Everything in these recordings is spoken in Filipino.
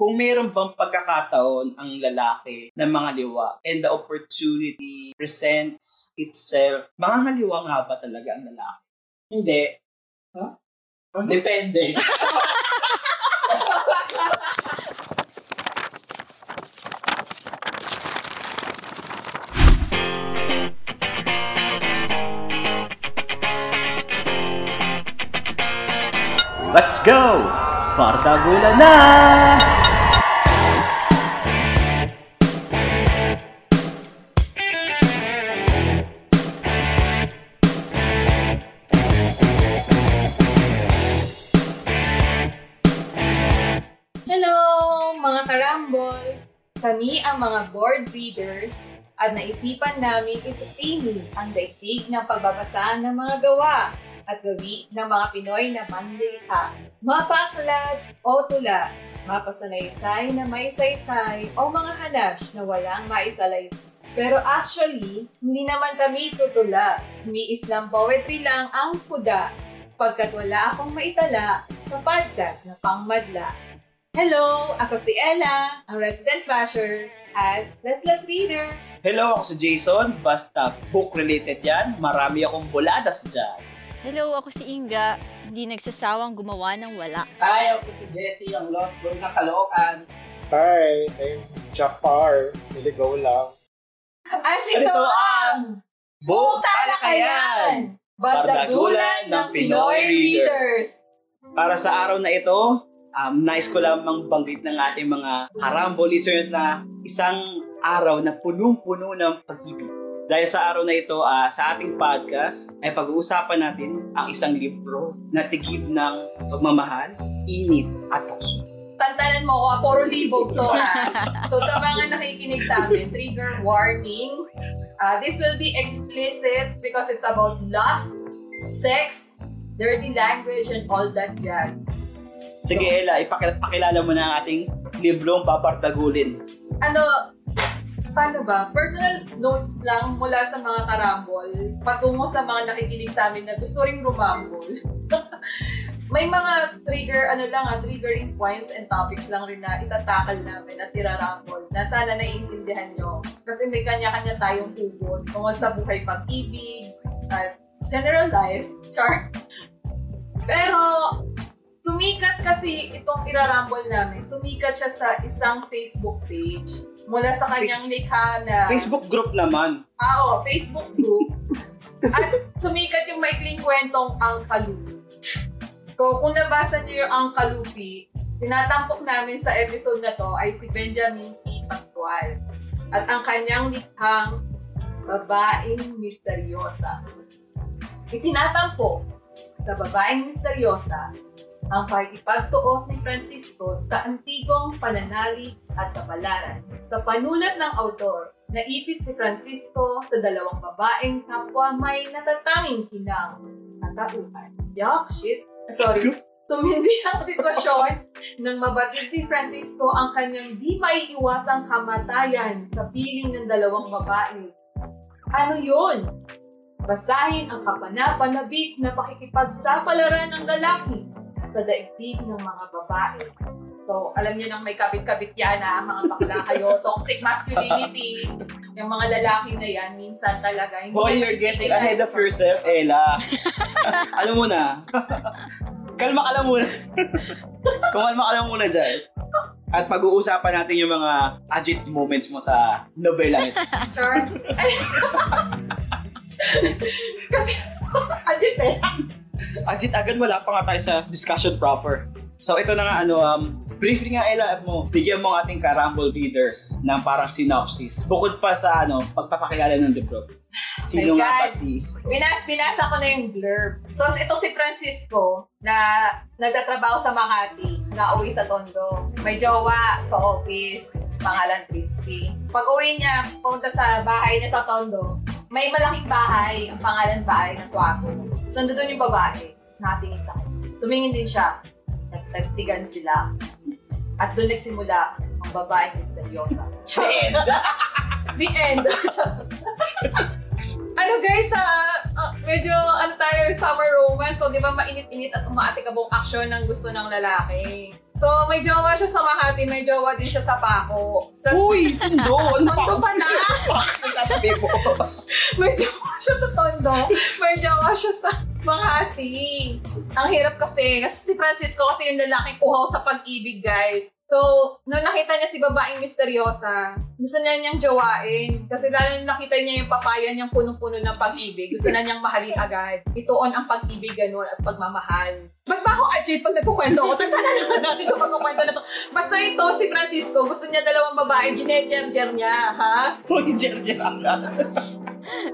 kung meron bang pagkakataon ang lalaki ng mga liwa and the opportunity presents itself, mga ngaliwa nga ba talaga ang lalaki? Hindi. Huh? Depende. Let's go! Partagula na! Kami ang mga board readers at naisipan namin isipinin ang daigdig ng pagbabasa ng mga gawa at gawi ng mga Pinoy na manlilikha. Mapaklat o tula, mapasalaysay na may saysay o mga hanash na walang maisalay. Pero actually, hindi naman kami tutula. Umi-Islam poetry lang ang kuda pagkat wala akong maitala sa podcast na pangmadla. Hello! Ako si Ella, ang resident basher at restless reader. Hello, ako si Jason. Basta book-related yan. Marami akong buladas dyan. Hello, ako si Inga. Hindi nagsasawang gumawa ng wala. Hi, ako si Jessie, ang Lost Boy ng Caloocan. Hi, I'm Jafar. Niligaw lang. At Ito ito ang Book Talakayan! Bardagulan ng Pinoy Readers! Para sa araw na ito, um, nice ko lamang banggit ng ating mga karambo listeners na isang araw na punong-puno ng pag-ibig. Dahil sa araw na ito, ah, sa ating podcast, ay pag-uusapan natin ang isang libro na tigib ng pagmamahal, init at tukso. Tantanan mo ko, ah, puro libog to ha. So sa mga nakikinig sa amin, trigger warning. Uh, this will be explicit because it's about lust, sex, dirty language, and all that jazz. Sige, Ella, ipakilala mo na ang ating librong papardagulin. ano, paano ba? Personal notes lang mula sa mga karambol patungo sa mga nakikinig sa amin na gusto ring rumambol. May mga trigger, ano lang, ah, triggering points and topics lang rin na itatakal namin at irarambol na sana naiintindihan nyo. Kasi may kanya-kanya tayong hugot tungkol sa buhay pag-ibig at general life. Char. Pero, sumikat kasi itong irarambol namin. Sumikat siya sa isang Facebook page mula sa kanyang likha na... Facebook group naman. Ah, oo, Facebook group. At sumikat yung maikling kwentong Ang Kalupi. So, kung nabasa niyo yung Ang Kalupi, tinatampok namin sa episode na to ay si Benjamin P. Pascual. At ang kanyang likhang Babaeng Misteryosa. Itinatampok sa Babaeng Misteryosa ang pakikipagtuos ni Francisco sa antigong pananalig at kapalaran. Sa panulat ng autor, naipit si Francisco sa dalawang babaeng kapwa may natatanging kinang at tauhan. Yuck, shit. Sorry. Tumindi ang sitwasyon nang mabatid ni Francisco ang kanyang di maiiwasang kamatayan sa piling ng dalawang babae. Ano yun? Basahin ang kapanapanabik na pakikipagsapalaran ng lalaki sa daigdig ng mga babae. So, alam niyo nang may kabit-kabit yan ha, mga bakla kayo, toxic masculinity. Yung mga lalaki na yan, minsan talaga. Hindi Boy, you're getting ahead of sa- yourself, Ella. Alam mo na. Kalma ka lang muna. Kumalma ka lang muna dyan. At pag-uusapan natin yung mga agit moments mo sa novela nito. Char. Kasi, agit eh. Agit agad wala pa nga tayo sa discussion proper. So ito na nga ano, um, briefly nga Ella mo, bigyan mo ang ating karambol readers ng parang synopsis. Bukod pa sa ano, pagpapakilala ng libro. Sino My nga ba God. si Binas, binasa ko na yung blurb. So, ito si Francisco na nagtatrabaho sa Makati, na uwi sa Tondo. May jowa sa office, pangalan Christy. Pag uwi niya, punta sa bahay niya sa Tondo, may malaking bahay, ang pangalan bahay ng Tuago. So, doon yung babae, nakatingin sa. Tumingin din siya, nagtagtigan sila. At doon nagsimula ang babaeng misteryosa. The end! The end. ano guys, sa medyo ano tayo, summer romance. So, di ba mainit-init at umaatikabong action ng gusto ng lalaki. So, may jowa siya sa Makati, may jowa din siya sa Paco. Tapos, Uy, Tondo! Ano pa? Tondo pala! Sasabi mo. may jowa siya sa Tondo, may jowa siya sa Makati. Ang hirap kasi, kasi si Francisco kasi yung lalaking uhaw sa pag-ibig, guys. So, nung nakita niya si babaeng misteryosa, gusto niya niyang jowain. Kasi lalo nung nakita niya yung papaya niyang punong-puno ng pag-ibig, gusto na niyang mahalin agad. Ituon ang pag-ibig ganun at pagmamahal. Ba't ba ako agit pag nagkukwento ako? Tanda na naman natin itong pagkukwento na to. Basta ito, si Francisco, gusto niya dalawang babae, ginejerjer niya, ha? Uy, Jerjer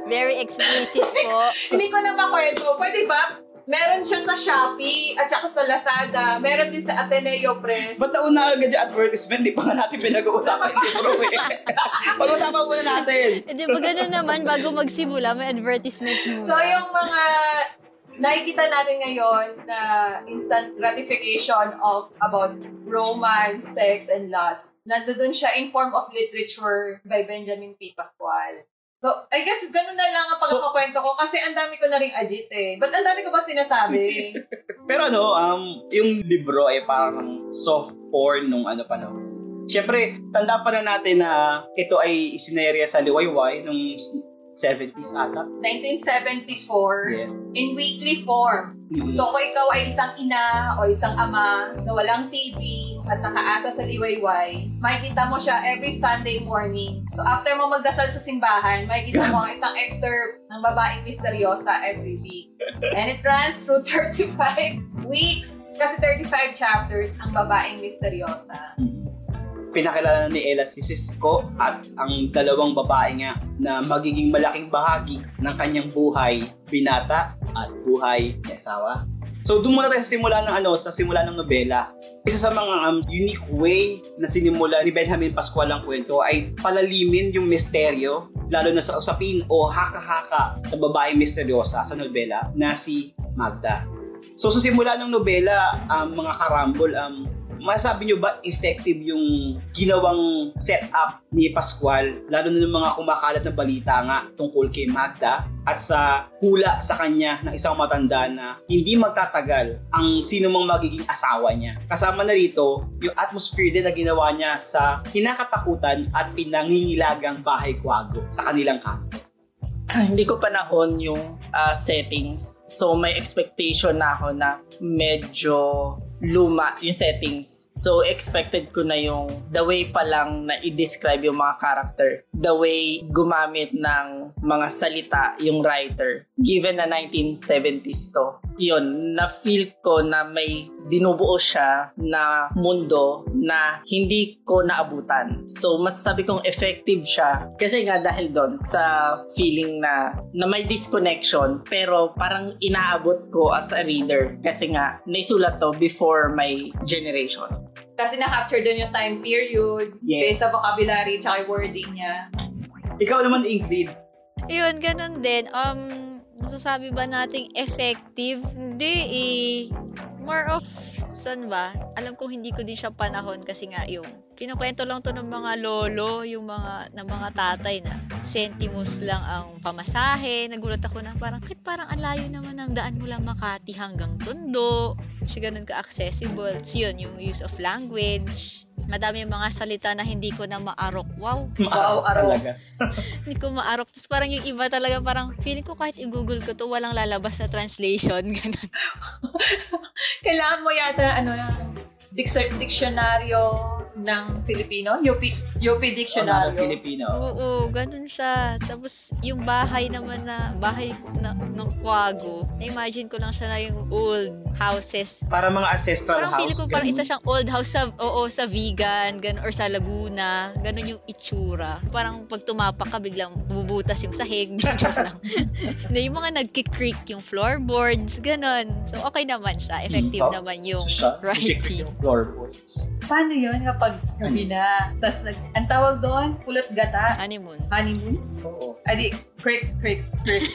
Very explicit po. Hindi ko na makwento. Pwede ba? Meron siya sa Shopee at saka sa Lazada. Meron din sa Ateneo Press. Ba't nauna agad yung advertisement? Di pa nga natin pinag-uusapan yung bro eh. Pag-usapan muna natin. E di ba ganun naman, bago magsimula, may advertisement muna. So, yung mga nakikita natin ngayon na instant gratification of about romance, sex, and lust. Nandoon siya in form of literature by Benjamin P. Pascual. So, I guess ganun na lang ang pagkakakwento ko kasi ang dami ko na ring agit eh. Ba't ang dami ko ba sinasabi? Pero ano, um, yung libro ay parang soft porn nung ano pa no. Siyempre, tanda pa na natin na ito ay isinerya sa Liwayway nung 70s ata. 1974 Yes. in weekly form. Mm. So kung ikaw ay isang ina o isang ama na walang TV at nakaasa sa liwayway, makikita mo siya every Sunday morning. So after mo magdasal sa simbahan, makikita mo ang isang excerpt ng babaeng misteryosa every week. And it runs through 35 weeks. Kasi 35 chapters ang babaeng misteryosa. Pinakilala ni Ella si Cisco at ang dalawang babae nga na magiging malaking bahagi ng kanyang buhay, binata at buhay ni asawa. So doon muna tayo sa simula ng ano, sa simula ng nobela. Isa sa mga um, unique way na sinimula ni Benjamin Pascual ang kwento ay palalimin yung misteryo lalo na sa usapin o haka-haka sa babaeng misteryosa sa nobela na si Magda. So sa simula ng nobela, um, mga karambol, um, masasabi nyo ba effective yung ginawang setup ni Pascual, lalo na ng mga kumakalat na balita nga tungkol kay Magda at sa hula sa kanya ng isang matanda na hindi magtatagal ang sino mang magiging asawa niya. Kasama na rito yung atmosphere din na ginawa niya sa kinakatakutan at pinangingilagang bahay kwago sa kanilang kanto. hindi ko panahon yung ah, settings. So, may expectation na ako na medyo luma yung settings. So, expected ko na yung the way pa lang na i-describe yung mga character. The way gumamit ng mga salita yung writer. Given na 1970s to. Yun, na-feel ko na may dinubuo siya na mundo na hindi ko naabutan. So, masasabi kong effective siya. Kasi nga dahil doon sa feeling na, na may disconnection pero parang inaabot ko as a reader. Kasi nga, naisulat to before my generation. Kasi na-capture doon yung time period, Yes. based sa vocabulary, tsaka wording niya. Ikaw naman, Ingrid, Yun, ganun din. Um, masasabi ba nating effective? Hindi eh. More of, saan ba? Alam kong hindi ko din siya panahon kasi nga yung kinukwento lang to ng mga lolo, yung mga, ng mga tatay na sentimos lang ang pamasahe. Nagulat ako na parang, kahit parang ang layo naman ng daan mula Makati hanggang Tondo. Kasi ganun ka-accessible. So yun, yung use of language. Madami yung mga salita na hindi ko na maarok. Wow, Wow, aro. talaga. hindi ko maarok. Tapos parang yung iba talaga parang feeling ko kahit i-google ko to walang lalabas na translation. Ganun. Kailangan mo yata, ano, dic- dictionaryo ng Filipino? UP, UP Ano, Dictionaryo. Filipino. Oo, ganun siya. Tapos yung bahay naman na, bahay na, ng Kwago, na-imagine ko lang siya na yung old houses. Para mga ancestral Parang house. feeling ko parang isa siyang old house sa, oo, sa vegan, ganun, or sa Laguna. Ganun yung itsura. Parang pag tumapak ka, biglang bubutas yung sahig. Joke lang. na yung mga nagkikreak yung floorboards, ganun. So, okay naman siya. Effective Mm, oh. naman yung Siya, writing. yung floorboards. Paano yun kapag gabi na? Tapos, nag, ang tawag doon, pulot gata. Honeymoon. Honeymoon? Oo. Adi, creek, creek, creek.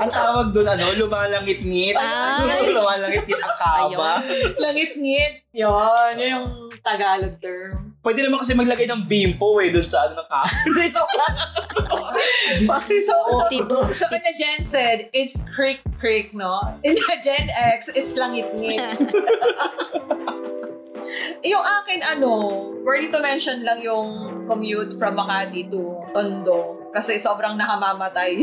Ang tawag doon, ano, lumalangit-ngit. Ah. lumalangit-ngit ang kaba. Langit-ngit. Yun, yun yung Tagalog term. Pwede naman kasi maglagay ng bimpo eh, dun sa ano ng ka. Dito So, so, Tips, so in the tips. Gen Z, it's creek creek, no? In the Gen X, it's langit-ngit. yung akin, ano, worthy to mention lang yung commute from Makati to Tondo. Kasi sobrang nakamamatay.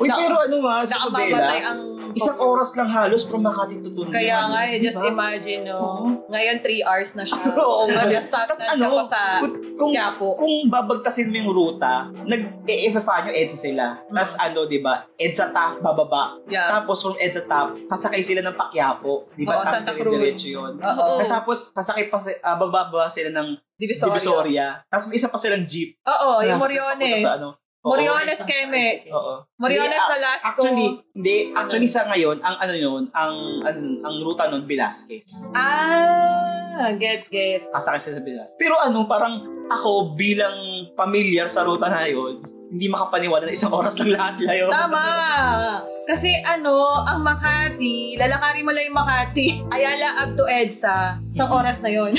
Uy, Na- pero ano nga, sa nakamamatay ang... isang oras lang halos from Makati to Tondo. Kaya nga eh, just Diba? imagine, no? Oo. Ngayon, 3 hours na siya. Oo nga. Mag-stop Tas na ano, ka pa sa kung, Quiapo. kung babagtasin mo yung ruta, nag-e-FFA nyo EDSA sila. Mm. Tapos ano, di ba? EDSA top, bababa. Yeah. Tapos from EDSA top, sasakay sila ng Paquiapo. Di ba? Oo, Santa Cruz. yun. Oo. Tapos, sasakay pa, ah, bababa sila ng Divisoria. Divisoria. Tapos may isa pa silang jeep. Oo, yung Moriones. Sa ano. Moriones Keme. Oo. Moriones na last Actually, ko. hindi. Actually, sa ngayon, ang ano yun, ang, ang, ang ruta nun, Velasquez. Ah, gets, gets. Kasakay sila sa Velasquez. Pero ano, parang ako bilang familiar sa ruta na yun, hindi makapaniwala na isang oras lang lahat layo. Tama! Kasi ano, ang Makati, lalakarin mo lang yung Makati. Ayala up to EDSA. Isang oras na yon.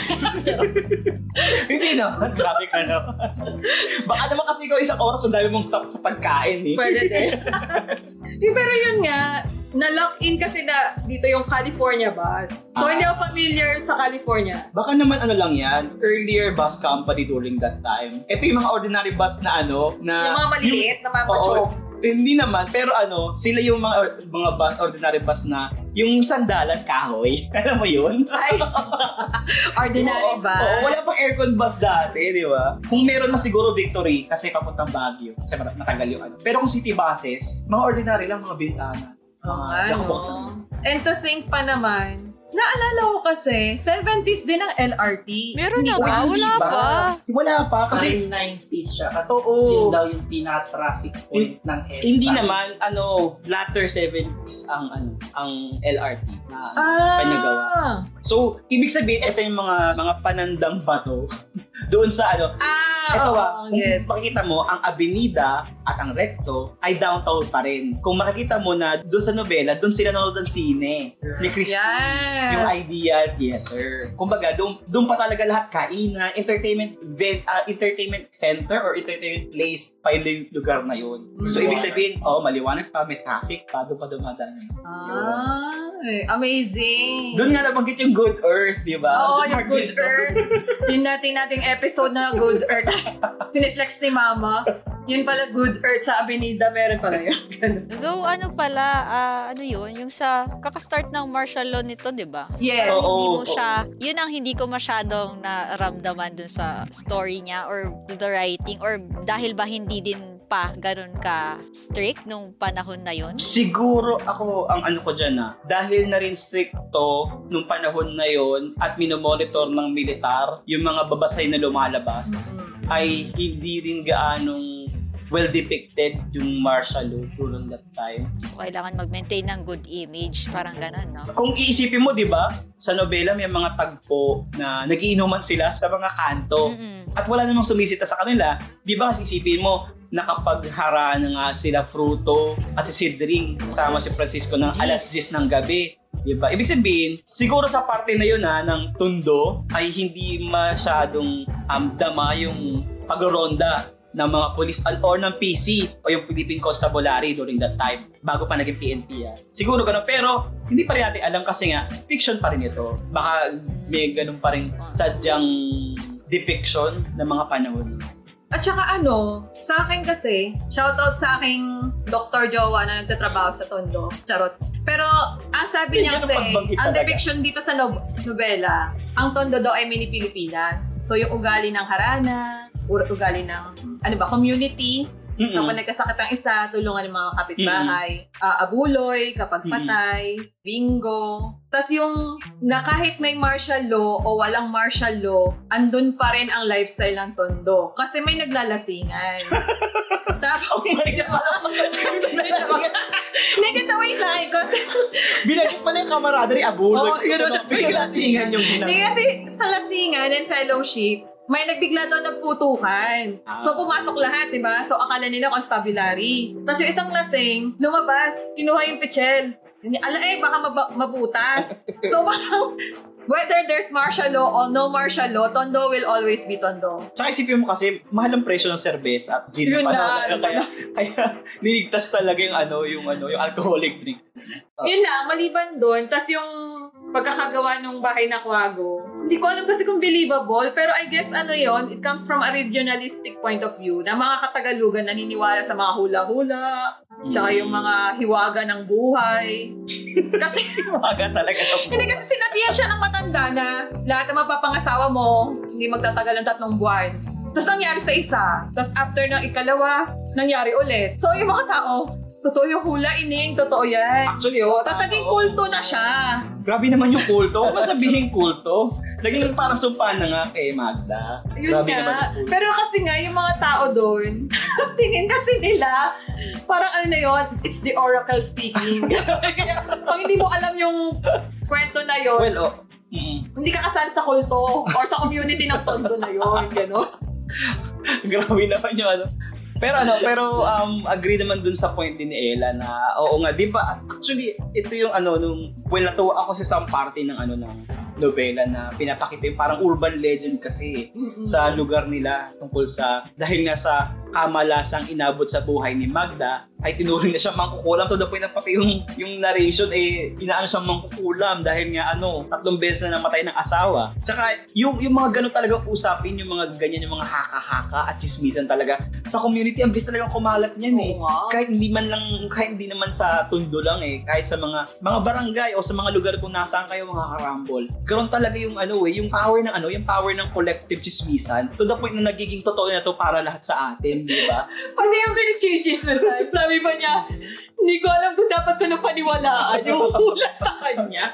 hindi naman, grabe ka naman. Baka naman kasi ikaw isang oras, ang dami mong stop sa pagkain eh. Pwede din. Di, pero yun nga, na-lock in kasi na dito yung California bus. So, Ah. hindi ako familiar sa California. Baka naman ano lang yan, earlier bus company during that time. Ito yung mga ordinary bus na ano, na... Yung mga maliliit na mga pachok. Hindi naman, pero ano, sila yung mga or- mga bus, ordinary bus na yung sandalan kahoy. Alam mo yun? Ay, ordinary Oo, bus. Oo, wala pang aircon bus dati, di ba? Kung meron na siguro Victory, kasi papuntang Baguio, kasi mat- matagal yung ano. Pero kung city buses, mga ordinary lang, mga bintana. Oo Mga nga, nakabuksan. no? And to think pa naman, naalala ko kasi, 70s din ang LRT. Meron na ba? Wala pa. Wala pa, Kasi kasi 90s siya. Kasi Oo. yun daw yung pinaka-traffic point ng EDSA. hindi naman, ano, latter 70s ang, ano, ang LRT na Ah, Panyagawa. So, ibig sabihin, ito yung mga mga panandang bato doon sa ano. Ah, Ito oo, ah, kung gets. makikita mo, ang Avenida at ang Recto ay downtown pa rin. Kung makikita mo na doon sa nobela, doon sila nanonood ng sine ni Christine. Yes. Yung Ideal Theater. Kumbaga, doon, doon pa talaga lahat kainan, entertainment event, ah, entertainment center or entertainment place pa yung lugar na yun. So, Mm. ibig sabihin, oh, maliwanag pa, may traffic pa, doon pa dumadaan. Ah, amazing. Doon nga nabanggit yung Good Earth, di ba? Oo, Doon yung Good Earth. yung natin nating episode na Good Earth. Piniflex ni Mama. Yun pala Good Earth sa Avenida. Meron pala yun. Though ano pala, ah, ano yun, yung sa kakastart ng martial law nito, di ba? yes. Oo. hindi mo siya, yun ang hindi ko masyadong naramdaman dun sa story niya or the writing or dahil ba hindi din pa ganun ka strict nung panahon na yun? Siguro ako, ang ano ko dyan ah, dahil na rin stricto nung panahon na yon at minomonitor ng militar yung mga babasay na lumalabas, Mm. ay hindi rin gaanong well depicted yung martial law during that time. So, kailangan mag-maintain ng good image, parang ganun, no? Kung iisipin mo, di ba, sa nobela may mga tagpo na nagiinuman sila sa mga kanto. Mm-mm. At wala namang sumisita sa kanila. Di ba kasi isipin mo, nakapaghara na nga sila Fruto at si Sidring kasama si Francisco ng alas Yes. 10 ng gabi. Di ba? Ibig sabihin, siguro sa parte na yun ha, ng tundo ay hindi masyadong um, dama yung pagroronda ng mga police or ng PC o yung Philippine Constabulary during that time bago pa naging PNP yan. Siguro ganun. Pero hindi pa rin natin alam kasi nga, fiction pa rin ito. Baka may ganun pa rin sadyang depiction ng mga panahon. At saka ano, sa akin kasi, shoutout sa aking Dr. Jowa na nagtatrabaho sa Tondo. Charot. Pero, ang sabi niya kasi, ang depiction dito sa no- nobela, ang Tondo daw ay mini Pilipinas. So, yung ugali ng harana, ugali ng, ano ba, community, Mm-mm. Kapag nagkasakit ang isa, tulungan ng mga kapitbahay. Ah, abuloy, kapag Mm-mm. patay, bingo. Tapos yung na kahit may martial law o walang martial law, andun pa rin ang lifestyle ng tondo. Kasi may naglalasingan. Tapos, Oh my God! kita wait lang. Ikot. Binagit pa na yung camaraderie, abuloy. Oo, yun, tapos may Biglasingan yung ginagawa. kasi sa lasingan and fellowship, may nagbigla daw nagputukan. Ah. So, pumasok lahat, di ba? So, akala nila constabulary. Tapos yung isang lasing, lumabas, kinuha yung pichel. Ala eh, baka maba- mabutas. So, parang Whether there's martial law or no martial law, Tondo will always be Tondo. Tsaka isipin mo kasi, mahal ang presyo ng serbesa at gin. Yun na, no? Kaya, kaya, niligtas talaga yung ano, yung ano, yung alcoholic drink. Oh. Yun lang, maliban doon. tas yung pagkakagawa ng bahay na kwago, hindi ko alam kasi kung believable, pero I guess ano yon it comes from a regionalistic point of view na mga Katagalugan naniniwala sa mga hula-hula, tsaka yung mga hiwaga ng buhay. kasi, Umaga talaga ng hindi kasi sinabihan siya ng matanda na lahat ng mapapangasawa mo, hindi magtatagal ng tatlong buwan. Tapos nangyari sa isa. Tapos after ng ikalawa, nangyari ulit. So yung mga tao, totoo yung hula, ining, totoo yan. Actually, oh. Tapos naging kulto na siya. Grabe naman yung kulto. Huwag masabihin kulto. Naging parang sumpa na nga kay Magda. Yun Grabe naman nga. Pero kasi nga, yung mga tao doon, tingin kasi nila, parang ano na yun, it's the oracle speaking. Pag hindi mo alam yung kwento na yun, Well, oh. Mm. hindi ka kasal sa kulto or sa community ng tondo na yun. Gano'n. Grabe naman yung ano. Pero ano, pero um, agree naman dun sa point din ni Ella na oo nga, di ba? Actually, ito yung ano, nung, well, natuwa ako sa isang party ng ano, ng nobela na pinapakita yung parang urban legend kasi eh, sa lugar nila tungkol sa, dahil nga sa kamalasang inabot sa buhay ni Magda, ay tinuring na siya mangkukulam to the point na pati yung, yung narration eh, inaano siyang mangkukulam dahil nga ano, tatlong beses na namatay ng asawa. Tsaka yung, yung mga ganun talagang usapin, yung mga ganyan, yung mga haka-haka at chismisan talaga. Sa community, ang bilis talagang kumalat niyan eh. Oo nga. Kahit hindi man lang, kahit hindi naman sa tundo lang eh, kahit sa mga mga barangay o sa mga lugar kung nasaan kayo mga karambol. Karon talaga yung ano eh, yung power ng ano, yung power ng collective chismisan to the point na nagiging totoo na to para lahat sa atin, di ba? Pag yung pinag-chichismisan, sabi pa niya, hindi ko alam kung dapat ko na paniwalaan yung hula sa kanya.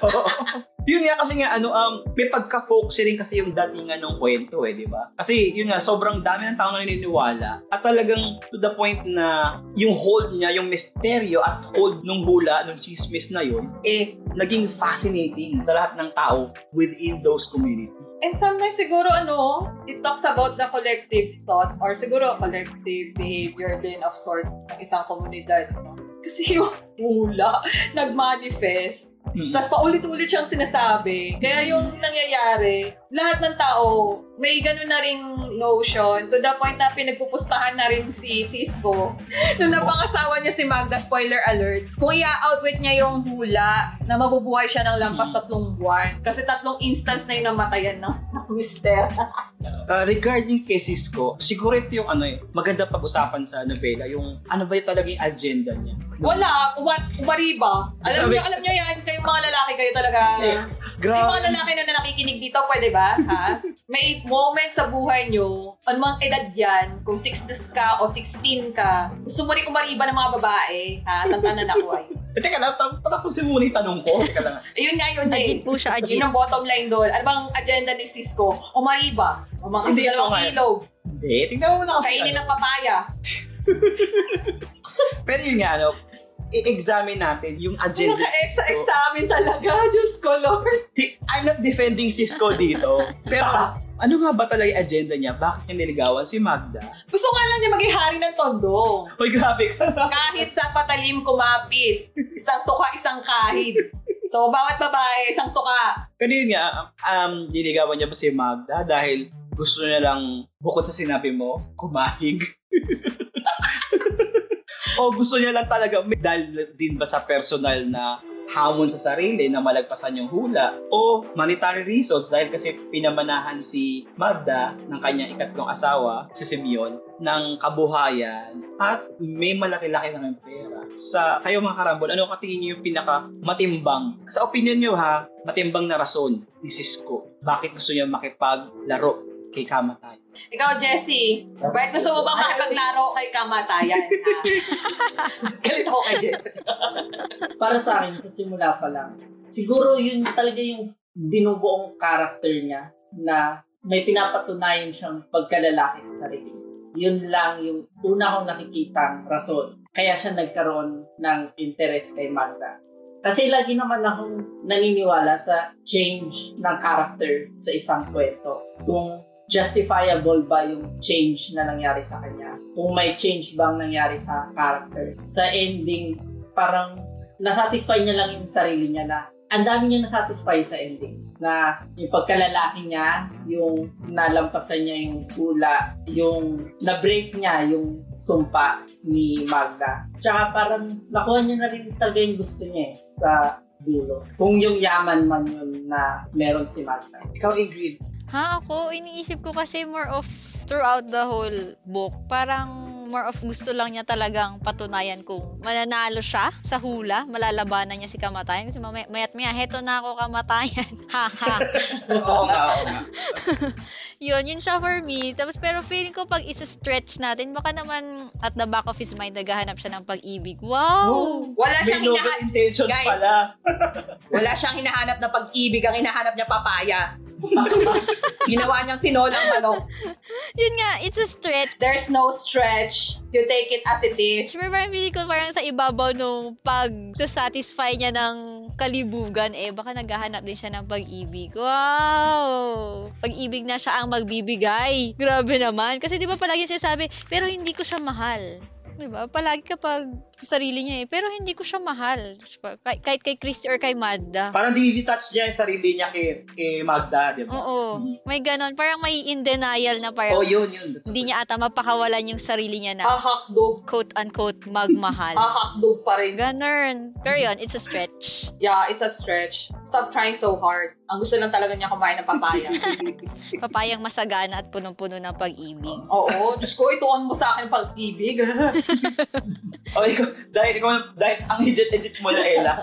Yun nga kasi nga ano um may pagka-focus rin kasi yung datingan ng kwento eh, di ba? Kasi yun nga sobrang dami ng tao na naniniwala at talagang to the point na yung hold niya, yung misteryo at hold nung hula, nung chismis na yun, eh naging fascinating sa lahat ng tao within those communities. And sometimes siguro ano, it talks about the collective thought or siguro collective behavior din of sorts ng isang komunidad. No? Kasi yung hula, nag-manifest, Mm. tapos paulit-ulit siyang sinasabi. Kaya yung nangyayari, lahat ng tao, may ganun na ring notion to the point na pinagpupustahan na rin si Cisco nung napangasawa niya si Magda, spoiler alert, kung i-outwit niya yung hula na mabubuhay siya ng lampas tatlong buwan. Kasi tatlong instance na yung namatayan ng, mister. Uh, regarding kay Cisco, siguro ito yung ano eh, maganda pag-usapan sa novela, yung ano ba yung talaga yung agenda niya. Wala, what, umariba. Alam Grabe. niyo, alam niyo yan, kayong mga lalaki kayo talaga. Sex. Yung mga Grabe. lalaki na, na nakikinig dito, pwede ba? Ha? May moment sa buhay nyo, anumang edad yan, kung 60s ka o 16 ka, gusto mo rin umariba ng mga babae, ha? Tantanan ako ay. Eh, teka lang, tap- patapusin muna yung tanong ko. Teka lang. Ayun nga yun Ajit eh. po siya, ajit. Yun ang bottom line doon. Ano bang agenda ni Cisco? Umariba. O mga Hindi, dalawang ilog. Hindi, tingnan mo na kasi. Kainin ng papaya. Pero yun nga, ano, i-examine natin yung agenda. ni Naka-ex sa Cisco. examen talaga. Diyos ko, Lord. I'm not defending Cisco dito. Pero ano nga ba talaga yung agenda niya? Bakit niya niligawan si Magda? Gusto nga lang niya maging hari ng tondo. Uy, grabe ka. Kahit sa patalim kumapit. Isang tuka, isang kahit. So, bawat babae, isang tuka. Pero yun nga, um, niligawan niya ba si Magda dahil gusto niya lang, bukod sa sinabi mo, kumahig? o gusto niya lang talaga, may- dahil din ba sa personal na hamon sa sarili na malagpasan yung hula o monetary reasons dahil kasi pinamanahan si Magda ng kanyang ikatlong asawa, si Simeon, ng kabuhayan at may malaki-laki na pera. Sa kayo mga karambol, ano katingin niyo yung pinaka matimbang? Sa opinion niyo ha, matimbang na rason ni Cisco. Bakit gusto niya makipaglaro kay Kamatay? Ikaw, Jessie, bakit gusto mo bang makipaglaro kay kamatayan? Ha? Galit ako kay Jessie. para sa akin, sa simula pa lang, siguro yun talaga yung binubuong character niya na may pinapatunayan siyang pagkalalaki sa sarili. Yun lang yung una kong nakikitang rason. Kaya siya nagkaroon ng interest kay Magda. Kasi lagi naman akong naniniwala sa change ng character sa isang kwento. Kung justifiable ba yung change na nangyari sa kanya. Kung may change bang nangyari sa character. Sa ending, parang nasatisfy niya lang yung sarili niya na ang dami niya na-satisfy sa ending. Na yung pagkalalaki niya, yung nalampasan niya yung hula, yung na-break niya yung sumpa ni Magda. Tsaka parang nakuha niya na rin talaga yung gusto niya eh, sa dulo. Kung yung yaman man yun na meron si Magda. Ikaw, Ingrid. Ha, ako, iniisip ko kasi more of throughout the whole book, parang more of gusto lang niya talagang patunayan kung mananalo siya sa hula, malalabanan niya si kamatayan. Kasi mamaya, mayat maya, heto na ako kamatayan. Haha. Oo nga, oo nga. yun, yun siya for me. Tapos pero feeling ko pag isa-stretch natin, baka naman at the back of his mind, naghahanap siya ng pag-ibig. Wow! Wala May siyang hinahanap. intentions Guys. pala. Wala siyang hinahanap na pag-ibig. Ang hinahanap niya papaya. Ginawa niyang tinolang manok. Yun nga, it's a stretch. There's no stretch. You take it as it is. Siyempre, parang feeling ko parang sa ibabaw nung pag satisfy niya ng kalibugan, eh, baka naghahanap din siya ng pag-ibig. Wow! Pag-ibig na siya ang magbibigay. Grabe naman. Kasi di ba palagi siya sabi, pero hindi ko siya mahal. Di ba? Palagi kapag sa sarili niya eh, pero hindi ko siya mahal. Kahit, kahit kay Christy or kay Magda. Parang dinidetach niya yung sarili niya kay, kay Magda, di ba? Oo. May ganon. Parang may in denial na parang Oh, yun, yun. That's hindi niya ata mapakawalan yung sarili niya na Hahakdog. quote-unquote magmahal. Hahakdog pa rin. Ganon. Pero yun, it's a stretch. Yeah, it's a stretch. Stop trying so hard. Ang gusto lang talaga niya kumain ng papaya. Papayang masagana at punong-puno ng pag-ibig. Oo, Diyos ko, ituon mo sa akin pag-ibig. Oh, ikaw, dahil, ikaw, dahil ang legit-legit mo na, Ella.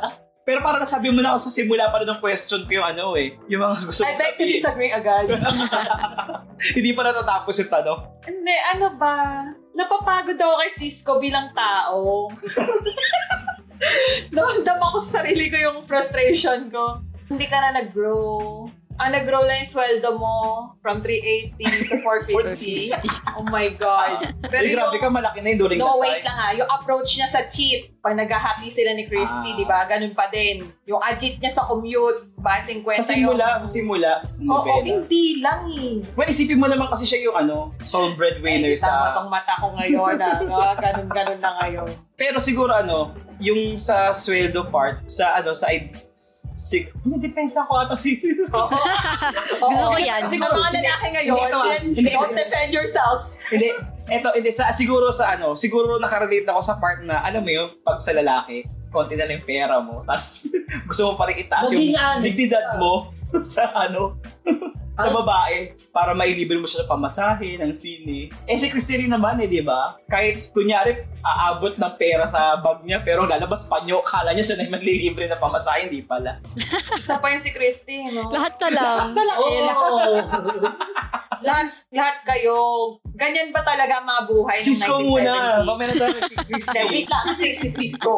Pero parang nasabi mo na ako sa simula pa rin ng question ko yung ano eh. Yung mga gusto I mo beg to sabihin. disagree agad. Hindi pa natatapos yung tanong. Hindi, ano ba? Napapagod ako kay Cisco bilang tao. Naramdam ko sa sarili ko yung frustration ko. Hindi ka na nag-grow. Ang nag-grow lang yung sweldo mo from 380 to 450. oh my God. Pero grabe yung, ka, malaki na yung during no, that wait lang ha. Yung approach niya sa cheat, pag naghahati sila ni Christy, Ah. di ba? Ganun pa din. Yung ajit niya sa commute, ba 50 Sa yung... simula, sa simula, Oo, nobela. hindi lang eh. Well, isipin mo naman kasi siya yung ano, sole breadwinner Ay, tama sa... tong mata ko ngayon ah. Ah, Ganun-ganun na ngayon. Pero siguro ano, yung sa sweldo part, sa ano, sa... id- Si, hindi, depensa ko ata si Oo. Gusto ko yan. Kasi mga lalaki ngayon, Hindi, ito, Hindi. don't defend yourselves. hindi, eto, hindi, sa, siguro sa ano, siguro nakarelate ako sa part na, alam mo yun, pag sa lalaki, konti na lang pera mo, tas gusto mo pa rin itaas yung dignidad mo sa ano, sa babae, para mailibre mo siya ng pamasahe, ng sine. Eh si Christy rin naman eh, di ba? Kahit kunyari, aabot ng pera sa bag niya, pero lalabas pa nyo, kala niya siya na yung maglilibre ng pamasahe, hindi pala. Isa pa yun si Christy, no? Lahat ka lang. Oo. Lahat, lahat kayo. Ganyan ba talaga ang mga buhay ng Cisco 1970s? muna, mamaya na tayo Christy. wait lang kasi si Cisco.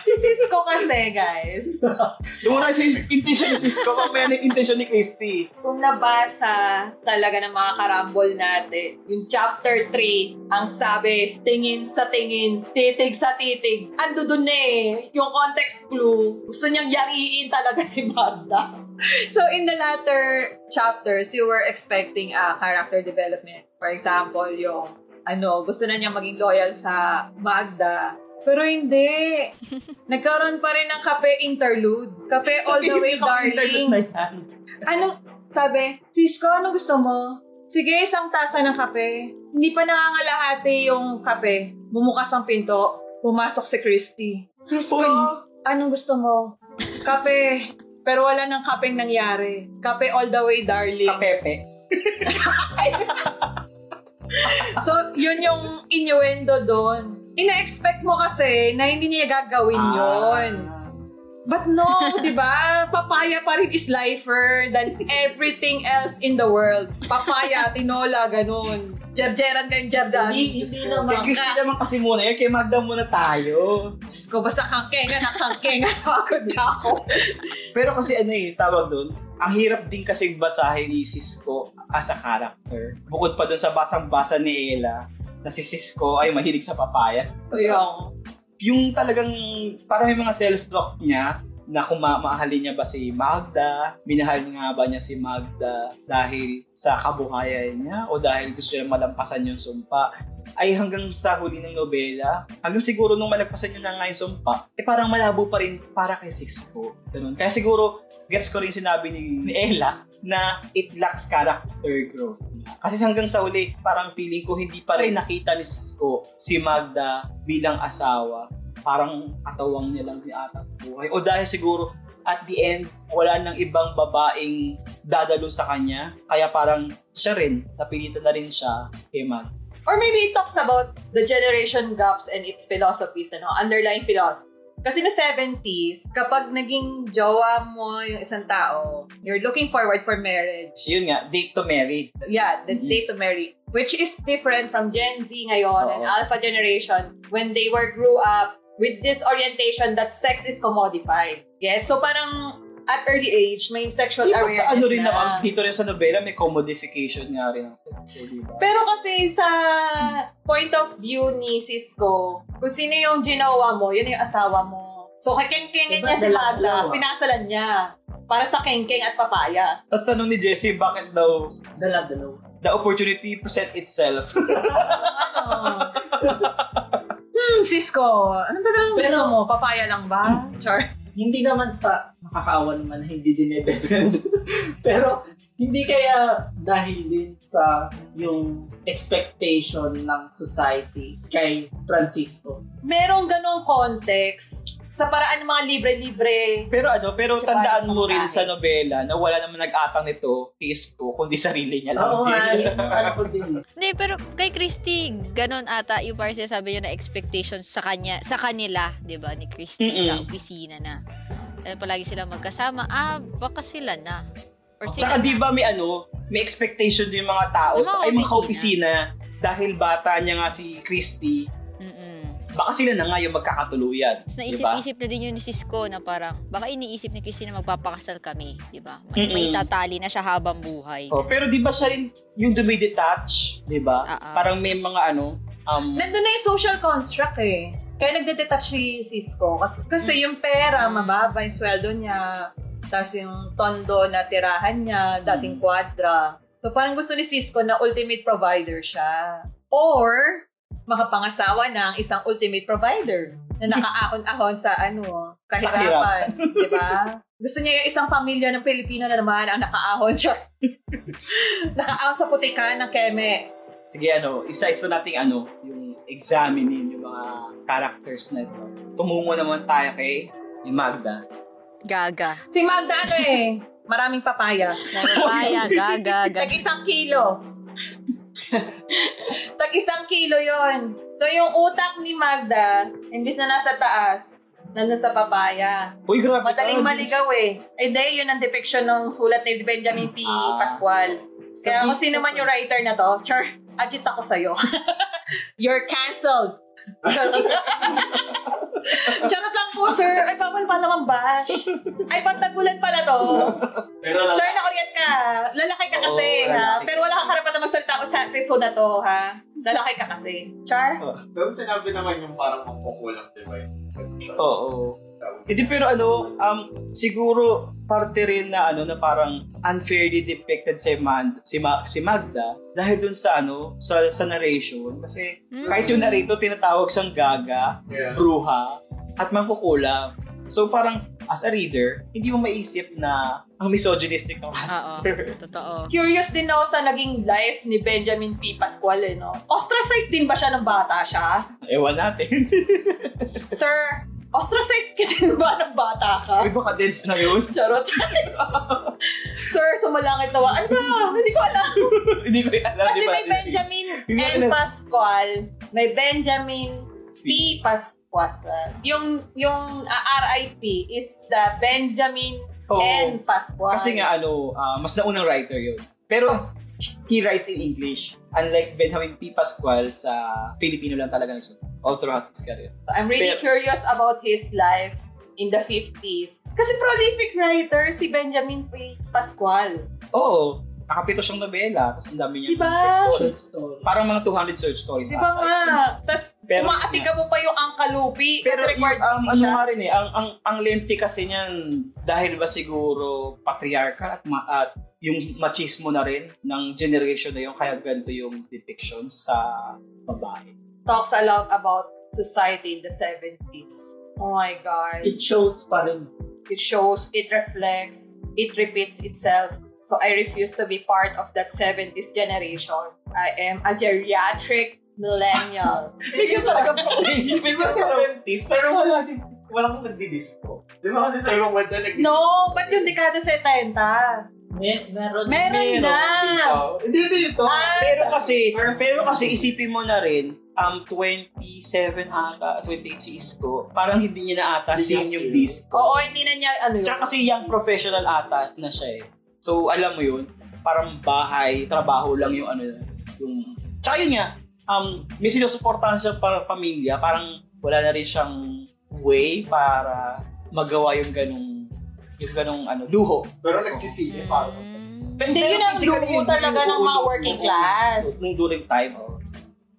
si Cisco kasi, guys. Lumura si intention ni Cisco, mamaya na yung intention ni Christy. Kung nabasa talaga ng mga karambol natin, yung chapter 3, ang sabi, tingin sa tingin, titig sa titig. Ando dun eh, yung context clue. Gusto niyang yariin talaga si Magda. so in the latter chapters, you were expecting a character development. For example, yung ano, gusto na niya maging loyal sa Magda. Pero hindi. Nagkaroon pa rin ng kape interlude. Kape all the way, darling. Anong, sabi, Cisco, ano gusto mo? Sige, isang tasa ng kape. Hindi pa nangangalahati yung kape. Bumukas ang pinto. Pumasok si Christy. Cisco, Uy. anong gusto mo? Kape. Pero wala nang kapeng nangyari. Kape all the way, darling. Kapepe. So, yun yung innuendo doon. Ina-expect mo kasi na hindi niya gagawin Ah. yun. But no, di ba? Papaya pa rin is lifer than everything else in the world. Papaya, tinola, ganun. Jerjeran kayong jerdan. Hindi, hindi naman. Kay Christy naman kasi muna yun, kay Magda muna tayo. Diyos ko, basta kangkenga na kangkenga. Pagod na ako. Pero kasi ano eh, tawag doon, ang hirap din kasi basahin ni Cisco as a character. Bukod pa doon sa basang-basa ni Ella, na si Cisco ay mahilig sa papaya. Yung, Yung talagang, parang may mga self-talk niya, na kung ma- mahalin niya ba si Magda, minahal nga ba niya si Magda dahil sa kabuhayan niya o dahil gusto niya malampasan yung sumpa. ay hanggang sa huli ng nobela, hanggang siguro nung malagpasan niya na nga yung sumpa, eh parang malabo pa rin para kay Cisco. Ganun. Kaya siguro, gets ko rin sinabi ni, ni Ella na it lacks character growth. Kasi hanggang sa huli, parang feeling ko hindi pa rin nakita ni Cisco si Magda bilang asawa. Parang katawang niya lang ni ata sa buhay. O dahil siguro at the end, wala nang ibang babaeng dadalo sa kanya. Kaya parang siya rin, napilitan na rin siya kay Mag. Or maybe it talks about the generation gaps and its philosophies, ano, underlying philosophy. Kasi na 70s, kapag naging jowa mo yung isang tao, you're looking forward for marriage. Yun nga, date to marry. Yeah, the Mhm. date to marry. Which is different from Gen Z ngayon and Oo. Alpha generation when they were grew up with this orientation that sex is commodified. Yes? So parang at early age, may sexual Di ba awareness sa ano rin na. naman, dito rin sa nobela, may commodification nga rin. So, di ba? Pero kasi sa point of view ni Cisco, kung sino yung ginawa mo, yun yung asawa mo. So, kay Kengkeng Diba, niya si Magda, pinasalan niya. Para sa Kengkeng at Papaya. Tapos tanong ni Jessie, bakit daw Dala-dalaw. the opportunity present itself? ano? hmm, Cisco, ano ba talagang gusto mo? Papaya lang ba? Char. Hindi naman sa nakakaawa naman na hindi dinedepend. Pero hindi kaya dahil din sa yung expectation ng society kay Francisco. Merong ganong context sa paraan ng mga libre-libre. Pero ano, pero Tsaka tandaan mo rin sa nobela na wala naman nag-atang nito, Cisco, kundi sarili niya lang. Oo ano ko din. Hindi, pero kay Christy, ganun ata yung parang sinasabi yun na expectations sa kanya, sa kanila, di ba, ni Christy sa Mm-mm. opisina na. Dahil palagi sila magkasama, ah, baka sila na. Or sila Saka na. di ba may ano, may expectation din yung mga tao Yung mga sa ay mga opisina. opisina dahil bata niya nga si Christy, Mm-mm. Baka sila na nga yung magkakatuluyan. Tapos naisip-isip na din yun ni Cisco na parang, baka iniisip ni Christy na magpapakasal kami, di ba? May, Mm-mm. may tatali na siya habang buhay. Oh, pero di ba siya rin yung dumidetach, di ba? Ah. Parang may mga ano, um, Nandun na yung social construct eh. Kaya nagde-detach si Cisco. Kasi, kasi yung pera, mababa yung sweldo niya. Tapos yung tondo na tirahan niya, dating kwadra. So parang gusto ni Cisco na ultimate provider siya. Or, makapangasawa ng isang ultimate provider na nakaahon-ahon sa ano, kahirapan. di ba? Gusto niya yung isang pamilya ng Pilipino na naman ang nakaahon siya. nakaahon sa putikan ng Keme. sige ano, isa-isa nating ano, yung examinin yung mga characters na ito. Tumungo naman tayo kay ni Magda. Gaga. Si Magda ano eh, maraming papaya. Napapaya, gaga, gaga. Tag isang kilo. Tag isang kilo yon. So yung utak ni Magda, imbis na nasa taas, nandun sa papaya. Uy, grabe Madaling ka. maligaw eh. Eh di, yun ang depiction ng sulat ni Benjamin T. Ah. Pascual. Kaya kung sino man yung writer na to, char, agit ako sa'yo. You're cancelled. Charot. Lang po, sir. Ay, bawal pa naman bash. Ay, pantagulan pala to. Pero Sir, na-orient ka. Lalaki ka kasi, Oo, ha? lalaki. Pero wala kang karapatan na magsalita sa episode na to, ha? Lalaki ka kasi. Char? Pero sinabi naman yung parang magkukulang, di ba? Oo. Hindi pero ano, um, siguro parte rin na ano na parang unfairly depicted si Man, si, Ma, si Magda dahil dun sa ano, sa, sa narration kasi Mm. kahit yung narrator tinatawag siyang gaga, Yeah. bruha, at mangkukulam. So parang as a reader, hindi mo maisip na ang misogynistic ng Oo, totoo. Curious din ako sa naging life ni Benjamin P. Pascual, eh, no? Ostracized din ba siya ng bata siya? Ewan natin. Sir, ostracized ka din ba ng bata ka? Uy, baka dense na yun. Charot. Sir, sumalangit nawa. Ano ba? Hindi ko alam. hindi ko alam. Kasi may Benjamin N. Pascual, may Benjamin P. Pascual. Yung yung ah, RIP is the Benjamin Oo. N. Pascual. Kasi nga ano, ah, mas naunang writer yun. Pero he writes in English. Unlike Benjamin P. Pascual sa Filipino lang talaga nagsulat. All throughout his career. I'm really Pero- curious about his life in the 50s. Kasi prolific writer si Benjamin P. Pascual. Oo. Nakapito siyang nobela. Tapos ang dami niya Diba? short stories. Story. Parang mga 200 short stories. Di ba ata. nga? Tas Pero, Umaatiga mo pa yung angkalupi. pero kasi required yung, ang, reading ano nga rin eh, ang, ang, ang lente kasi niyan, dahil ba siguro patriarchal at, ma, at yung machismo na rin ng generation na yun, kaya ganito yung depiction sa babae. Talks a lot about society in the 70s. Oh my God. It shows pa rin. It shows, it reflects, it repeats itself. So I refuse to be part of that 70s generation. I am a geriatric millennial. Hindi ka talaga May mga 70s, pero wala din, walang nagdi-disco. Di ba kasi sa ibang bansa nag no, ba't yung dekada 70? Mer- meron. Meron na! Hindi, hindi ito. Ah, Pero kasi, pero kasi isipin mo na rin, um, 27 ata, 28 si Isko, parang hindi niya na ata niya yung disco. Oo, hindi na niya ano yun. Tsaka kasi young professional ata na siya eh. So, alam mo yun, parang bahay, trabaho lang yung ano, yung... Tsaka yun nga, um, may sinusuportahan siya para pamilya, parang wala na rin siyang way para magawa yung ganong yung ganong ano, luho. Pero nagsisili pa. Mm. Hindi, yun ang luho talaga ng mga working class. Nung during time. oh.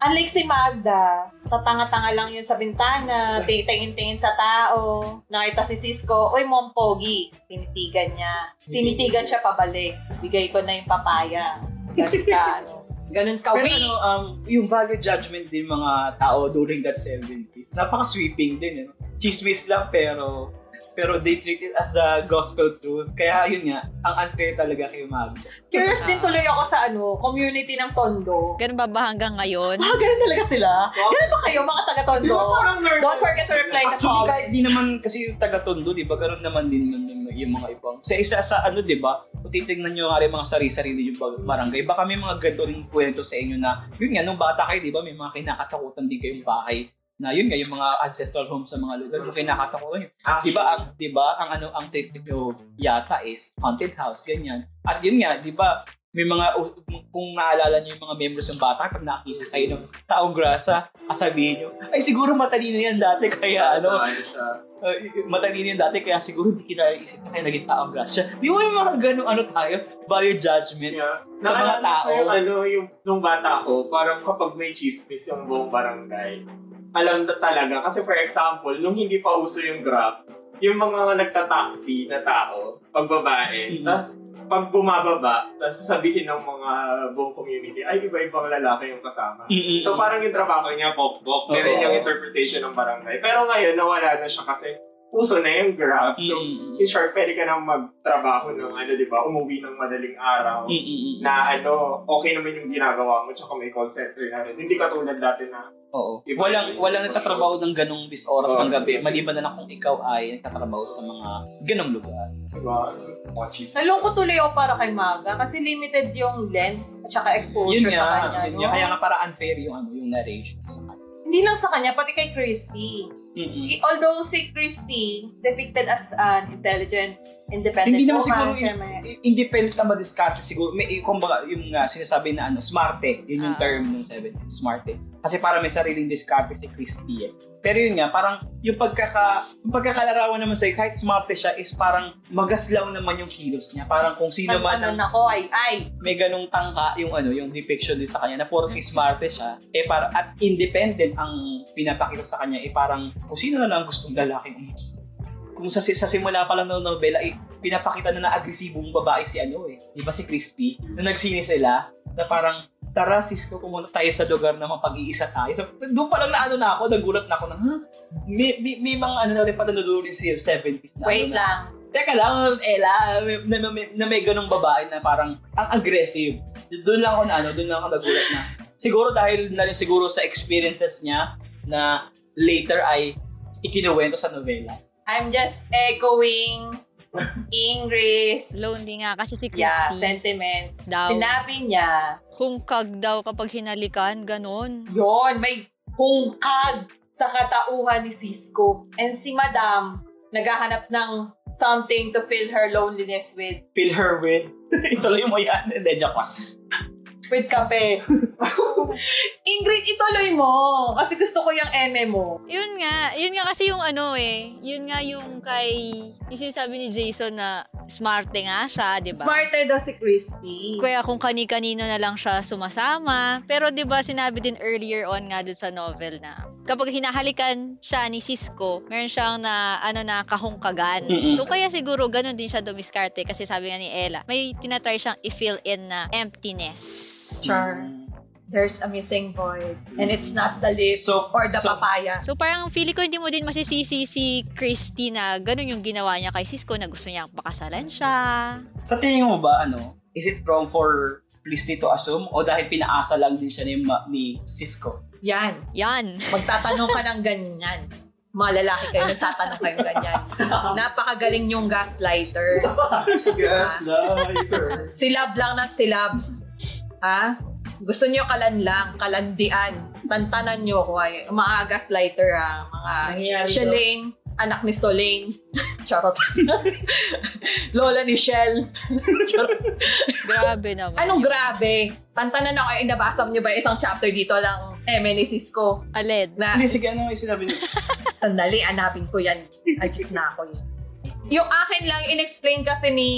Unlike si Magda, tatanga-tanga lang yun sa bintana, titingin-tingin sa tao. Nakita si Cisco, Uy, mom, pogi. Tinitigan niya. Tinitigan siya pabalik. Bigay ko na yung papaya. Ganun ka, ano. Ganun ka, Pero ano, um, yung value judgment din mga tao during that 70s, napaka-sweeping din. Eh. Chismis lang pero pero they treat it as the gospel truth. Kaya yun nga, ang unfair talaga kay Magda. Curious din tuloy ako sa ano, community ng Tondo. Ganun ba ba hanggang ngayon? Ah, ganun talaga sila? Ganun ba kayo, mga taga-Tondo? ba parang nerd? Don't forget to reply the Actually, kahit di naman kasi yung taga-tondo, di ba, ganun naman din yung, yung, yung mga ibang. Sa isa sa ano, di ba, kung titignan nyo nga rin mga sarili-sarili yung bag- barangay, baka may mga ganito rin kwento sa inyo na, yun nga, nung bata kayo, di ba, may mga kinakatakutan din kayong bahay na yun nga, yung mga ancestral home sa mga lugar, yung kinakatakutan yun. Ah, Di ba, ang, di ba, ang ano, ang trip nyo yata is haunted house, ganyan. At yun nga, di ba, may mga, kung naalala nyo yung mga members ng bata, pag nakita kayo ng taong grasa, kasabihin nyo, ay siguro matalino yan dati, kaya ano, uh, matalino yan dati, kaya siguro hindi kinaisip na kaya naging taong grasa siya. Di ba yung mga ganong ano tayo, value judgment? Yeah. Sa mga Naalala tao. Yung ano, yung nung bata ko, parang kapag may chismis yung buong barangay, alam na talaga. Kasi for example, nung hindi pa uso yung Grab, yung mga nagta-taxi na tao, pag babae, Mhm. tas pag bumababa, tas sasabihin ng mga buong community, ay iba-ibang lalaki yung kasama. Mm-mm. So parang yung trabaho niya, pok-pok. Ganun yung interpretation ng barangay. Pero ngayon, nawala na siya kasi uso na yung Grab. So, Mm-mm. in short, pwede ka nang magtrabaho ng ano, di ba, umuwi ng madaling araw Mm-mm. na ano, okay naman yung ginagawa mo, tsaka may call center na rin. Hindi katulad dati na, Oo. Iba Walang walang nagtatrabaho ng ganong dis oras ng gabi, maliban na lang kung ikaw ay nagtatrabaho sa mga ganong lugar. di ba, mga chismis. Nalungkot tuloy ako para kay Maga kasi limited yung lens at saka exposure Yun sa nga, kanya. yun no? nga. Kaya nga para unfair yung ano, yung narration. Hindi lang sa kanya, pati kay Christy. Mm-mm. I- Although si Christy depicted as an intelligent, independent Hindi naman woman, siguro siya may- i- independent na madiskarte siguro. May, yung, kumbaga, yung uh, sinasabi na ano, smarte. Yun yung Ah. term ng 70s, smarte. Kasi para may sariling diskarte si Christy eh. Pero yun nga, parang yung pagkaka yung pagkakalarawan naman sa'yo, kahit smarte siya, is parang magaslaw naman yung kilos niya. Parang kung sino man Nagtanon ako ay, ay, may ganung tangka yung ano, yung depiction din sa kanya na puro smarte siya, eh para at independent ang pinapakita sa kanya, eh parang kung sino na lang gustong lalaking umus. Kung sa, sa simula pa lang ng nobela, eh, pinapakita na na agresibong babae si ano eh. Di ba si Christy? Na nagsini sila, na parang, tara Cisco, pumunta tayo sa lugar na mapag-iisa tayo. So, doon pa lang na ano na ako, nagulat na ako na, huh? May, may, may mga ano na rin pala nadudulo si 70s na wait ano na, lang. Teka lang, Ella, may, na, may, na may ganong babae na parang ang aggressive. Doon lang ako na ano, doon lang ako nagulat na. Siguro dahil na rin siguro sa experiences niya na later ay ikinuwento sa novela. I'm just echoing Ingris. Lonely nga kasi si Yeah, Christy. sentiment. daw. Sinabi niya, Hungkag daw kapag hinalikan, ganon. yon may hungkag sa katauhan ni Cisco. And si Madam, naghahanap ng something to fill her loneliness with. Fill her with. Ituloy mo yan. Hindi, joke lang. With kape. Ingrid, ituloy mo. Kasi gusto ko yung eme mo. Yun nga, yun nga kasi yung ano eh, yun nga yung kay, yung sinasabi ni Jason na smarte nga siya, di ba? Smarter daw si Christy. Kaya kung kani-kanino na lang siya sumasama. Pero 'di ba sinabi din earlier on nga dun sa novel na kapag hinahalikan siya ni Cisco, meron siyang na ano na kahungkagan. Mm-mm. So kaya siguro ganun din siya dumiskarte kasi sabi nga ni Ella, may tinatry siyang i-fill in na emptiness. Char. There's a missing void. And it's not the lips So- or the so- papaya. So parang feeling ko hindi mo din masisisi si Christy na ganun yung ginawa niya kay Cisco na gusto niya pakasalan siya. Sa tingin mo ba, ano, is it wrong for Felicity to assume o dahil pinaasa lang din siya ni, Ma- ni Cisco? Yan. Yan. Magtatanong ka ng ganyan. Mga lalaki kayo, nagtatanong kayo ganyan. Napakagaling yung gaslighter. Gaslighter. Silab lang ng silab. Ha? Gusto nyo kalan lang, kalandian. Tantanan nyo ko ay mga gaslighter ha. Mga Nangyayari Shalane, anak ni Solane. Charot. Lola ni Shell. Charot. Grabe naman. Anong grabe? Tantanan ako, eh, nabasa nyo ba isang chapter dito ng ni Cisco? Aled. Na, Hindi, sige, ano yung sinabi niyo? sandali, anapin ko yan. Ajit na ako yun. Yung akin lang, in-explain kasi ni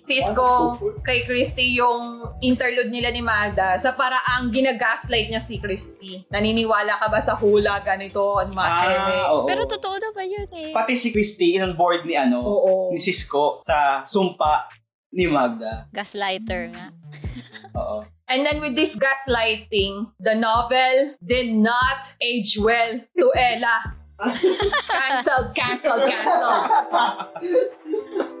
Cisco kay Christy yung interlude nila ni Magda sa paraang ginagaslight niya si Christy. Naniniwala ka ba sa hula, ganito, at mga? Ah, oo. Pero totoo na ba yun eh? Pati si Christy, in board ni ano, Oo. ni Cisco sa sumpa ni Magda. Gaslighter nga. Oo. And then with this gaslighting, the novel did not age well to Ella. Cancelled, cancelled, cancelled.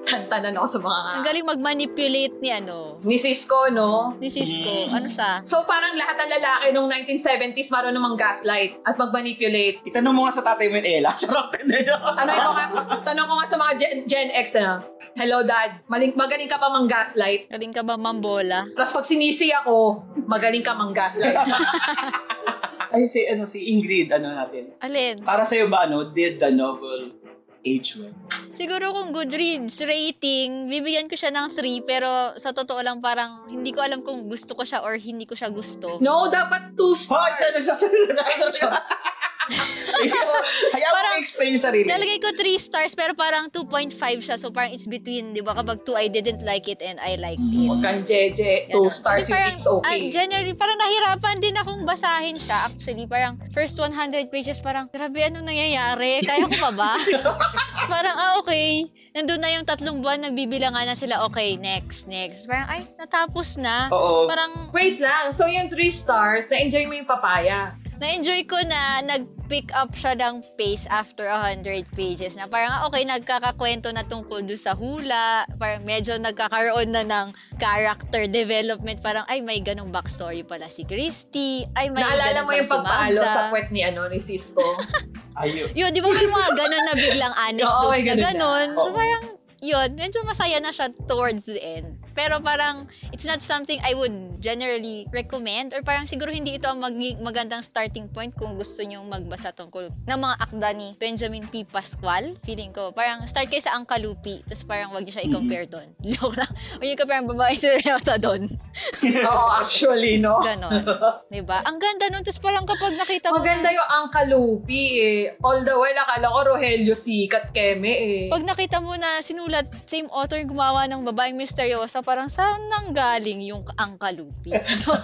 Tantanan ako sa mga... Ang galing mag-manipulate ni ano, Ni Cisco, no? ni Cisco. Mm. Ano siya? So parang lahat ng lalaki nung 1970s marunong namang gaslight at mag-manipulate. Itanong mo nga sa tatay mo yung Ella. Charot. Hindi. Tanong ko nga, tanong ko nga sa mga Gen, Gen X na, Hello dad, maling, magaling ka pa mang gaslight. Galing ka ba mambola? Tapos pag sinisi ako, magaling ka mang gaslight. Ay, si, ano, si Ingrid, ano natin. Alin? Para sa'yo ba, ano, did the novel age well? Siguro kung Goodreads rating, bibigyan ko siya ng 3 pero sa totoo lang parang hindi ko alam kung gusto ko siya or hindi ko siya gusto. no, dapat two Hoy, stars. siya nagsasalita. Hayaan mo Parang- explain yung sarili. Nalagay ko 3 stars pero parang 2.5 siya so parang it's between, di ba? Kapag 2 I didn't like it and I liked it. Huwag kang jeje, two Ganon. stars, Kasi parang, it's okay. ah, generally, parang nahirapan din akong basahin siya actually. Parang first 100 pages, parang, grabe, anong nangyayari? Kaya ko pa ba? Parang, ah, okay. Nandun na yung tatlong buwan, nagbibilangan na sila, okay, next, next. Parang, ay, natapos na. Oo. Parang, Wait lang, so yung three stars, na-enjoy mo yung papaya. Na-enjoy ko na nag-pick up siya ng pace after 100 pages na parang ah, okay nagkakakwento na tungkol doon sa hula parang medyo nagkakaroon na ng character development parang ay may ganong backstory pala si Christy ay may Naalala mo yung si pagpalo Magda. sa puwet ni, ano, ni Cisco? Ayun. yun di ba may mga ganon na biglang anecdotes may na ganun ganon so parang yun, medyo masaya na siya towards the end. Pero parang, it's not something I would generally recommend or parang siguro hindi ito ang magi- magandang starting point kung gusto nyong magbasa tungkol ng mga akda ni Benjamin P. Pascual. Feeling ko, parang start kayo sa Angkalupi, tapos parang wag niyo siya i-compare doon. Joke lang. Huwag niyo compare ang babae seryosa doon. Oo, actually, no? Ganon. diba? Ang ganda nun, tapos parang kapag nakita mo Maganda yung Angkalupi eh. All the while, akala ko Rogelio Sikat Keme eh. pag nakita mo na sinulat, same author yung gumawa ng babaeng misteryosa, parang saan nang galing yung Angkalupi? So,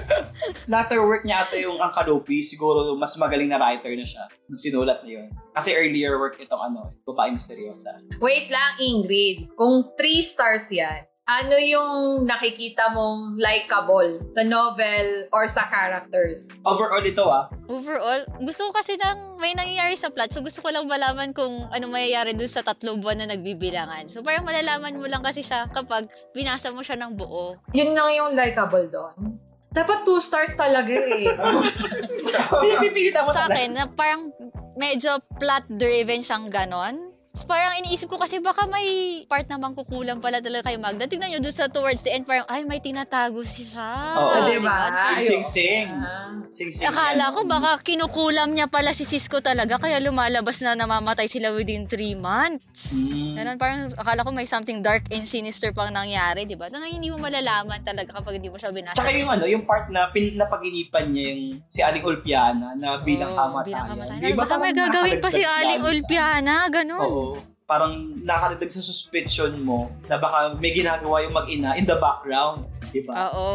Latter work niya ata yung ang Kalupi, siguro mas magaling na writer na siya nung sinulat na yun. Kasi earlier work itong ano, Babae Misteryosa. Wait lang, Ingrid. Kung three stars yan, ano yung nakikita mong likable sa novel or sa characters? Overall ito ah, Overall, gusto ko kasi ng may nangyayari sa plot. So, gusto ko lang malaman kung ano mayayari dun sa tatlong buwan na nagbibilangan. So, parang malalaman mo lang kasi siya kapag binasa mo siya ng buo. Yun lang yung likable doon. Dapat two stars talaga eh. pinipilit mo Sa akin, na parang medyo plot-driven siyang ganon. So, parang iniisip ko kasi baka may part naman kukulang pala talaga kay Magda. Tignan nyo doon sa towards the end, parang, ay, may tinatago siya. Oo. Ah, Diba? diba? Sing-sing. Ah. Sing-sing. Akala ko baka kinukulam niya pala si Cisco talaga kaya lumalabas na namamatay sila within 3 months. Mm. Ganun, parang akala ko may something dark and sinister pang nangyari, di ba? Na hindi mo malalaman talaga kapag hindi mo siya binasa. Tsaka yung ano, yung part na pin, napaginipan niya yung si Aling Ulpiana na bilang Oo, kamatayan. bilang kamatayan. Di ba Baka may gagawin pa si Aling Ulpiana, ganun. Oo. Parang nakakadagdag sa suspicion mo na baka may ginagawa yung mag-ina in the background. Di ba? Oo.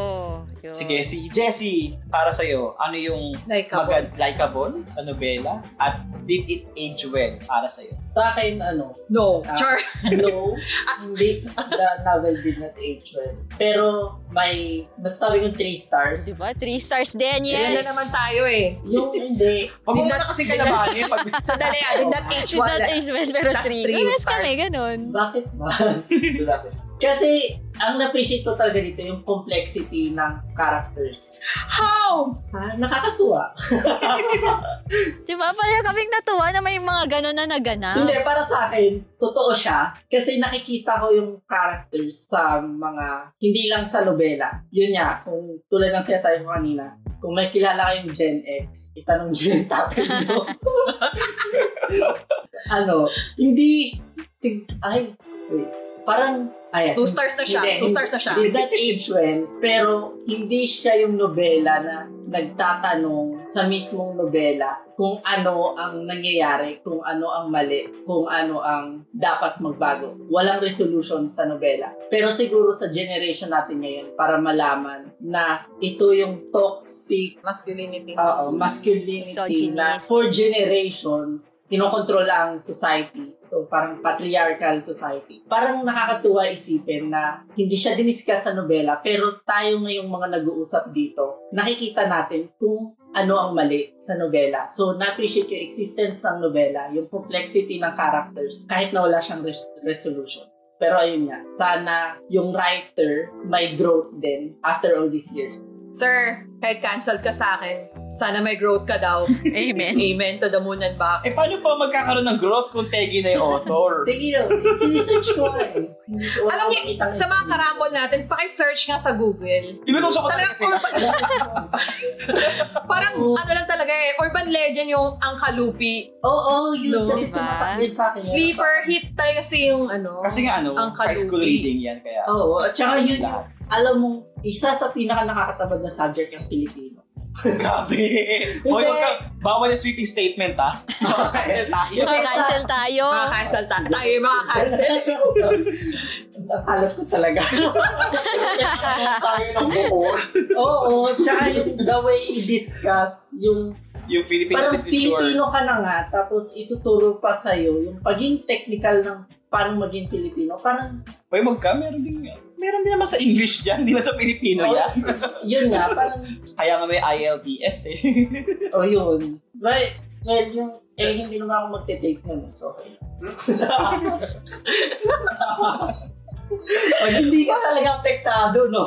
yun. Sige, si Jessie, para sa'yo, ano yung Like a magad likable sa nobela at did it age well para sa'yo? Sa akin, ano, No. Ah. Char. no, hindi, the novel did not age well. Pero may, masasabi kong 3 stars. Di ba? Three stars din, Yan yes. na naman tayo eh. Yung hindi, Did na kasi kalabanin pag Sandali, ah, did not age Did well. not age well, pero That's three. three Yes stars. kami, ganun. bakit ba? Kasi, ang na-appreciate ko talaga dito yung complexity ng characters. How? Ha? Nakakatuwa. Di ba? Pareho kaming natuwa na may mga ganun na naganap. Hindi, para sa akin, totoo siya. Kasi nakikita ko yung characters sa mga, hindi lang sa nobela. Yun nga, kung tulad ng sinasabi ko kanina, kung may kilala kayong Gen X, itanong nyo yung topic mo. ano, hindi, sig, ay, wait, parang, ayan. Two stars na siya. Hindi, Two stars na siya. Did that age well, pero hindi siya yung nobela na nagtatanong sa mismong nobela kung ano ang nangyayari, kung ano ang mali, kung ano ang dapat magbago. Walang resolution sa nobela. Pero siguro sa generation natin ngayon, para malaman na ito yung toxic Masculinity. Oo, masculinity Misogynist. na for generations, kinokontrol ang society. So, parang patriarchal society. Parang nakakatuwa isipin na hindi siya diniscuss sa nobela, pero tayo ngayong mga nag-uusap dito, nakikita natin kung ano ang mali sa nobela. So, na-appreciate yung existence ng nobela, yung complexity ng characters, kahit na wala siyang res- resolution. Pero ayun nga, sana yung writer may growth din after all these years. Sir, kahit cancel ka sa akin, sana may growth ka daw. Amen. Amen to the moon and back. Eh, paano pa magkakaroon ng growth kung Tegi na yung author? Tingin mo, sinesearch ko eh. Alam niyo, sa mga karambol natin, paki-search nga sa Google. Inutusan ko talaga sila. Parang ano lang talaga eh, urban legend yung ang kalupi. Oo, yun. No? Kasi Diba? sa akin. Sleeper hit talaga kasi yung ano. Kasi nga ano, Ang high school reading yan. Kaya, Oo, at saka yun, alam mo, isa sa pinaka nakakatabad na subject yung Pilipino. Grabe. Hoy, wag ka, bawal yung sweeping statement, ha? Kaya tayo. So, cancel tayo. Mga cancel ta- tayo yung mga cancel. Nakalat ko talaga. tayo ng buo. Oo, tsaka yung the way i-discuss, yung Yung Philippine parang literature. Pilipino ka na nga, tapos ituturo pa sa'yo yung paging technical ng paano maging Pilipino. Parang, Hoy, magka, meron din yan. Meron din naman sa English yan, hindi lang sa Pilipino oh, yan. yun nga, parang Kaya nga may ILTS eh. Oh, yun. Well, well yung, eh, hindi naman ako magte-take nun. So, okay. Pag hindi ka talaga apektado, no?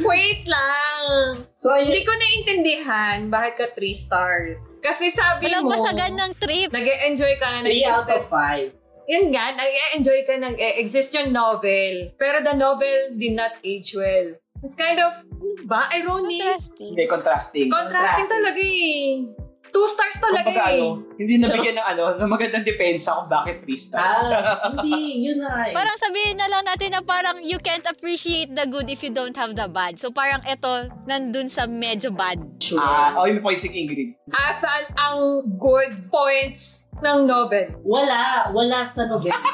Wait lang. So, Hindi ayun. ko naintindihan bakit ka 3 stars. Kasi sabi Walang mo, basagan ng trip. nag-e-enjoy ka na 3 out of nag-exist. 5. Yun nga, nag-e-enjoy ka nag-exist yung novel. Pero the novel did not age well. It's kind of, ano ba? Ironic. Interesting. Hindi, contrasting. Contrasting Contrasting. talaga eh. Two stars talaga Kumbaga, eh. ano, hindi nabigyan ng ano, ng magandang depensa kung bakit 3 stars. Ah, hindi. Yun na eh. Parang sabihin na lang natin na parang you can't appreciate the good if you don't have the bad. So parang eto, nandun sa medyo bad. Sure. Ah, oh, yung point si Ingrid. Asan ang good points ng novel? wala. Wala sa nobela.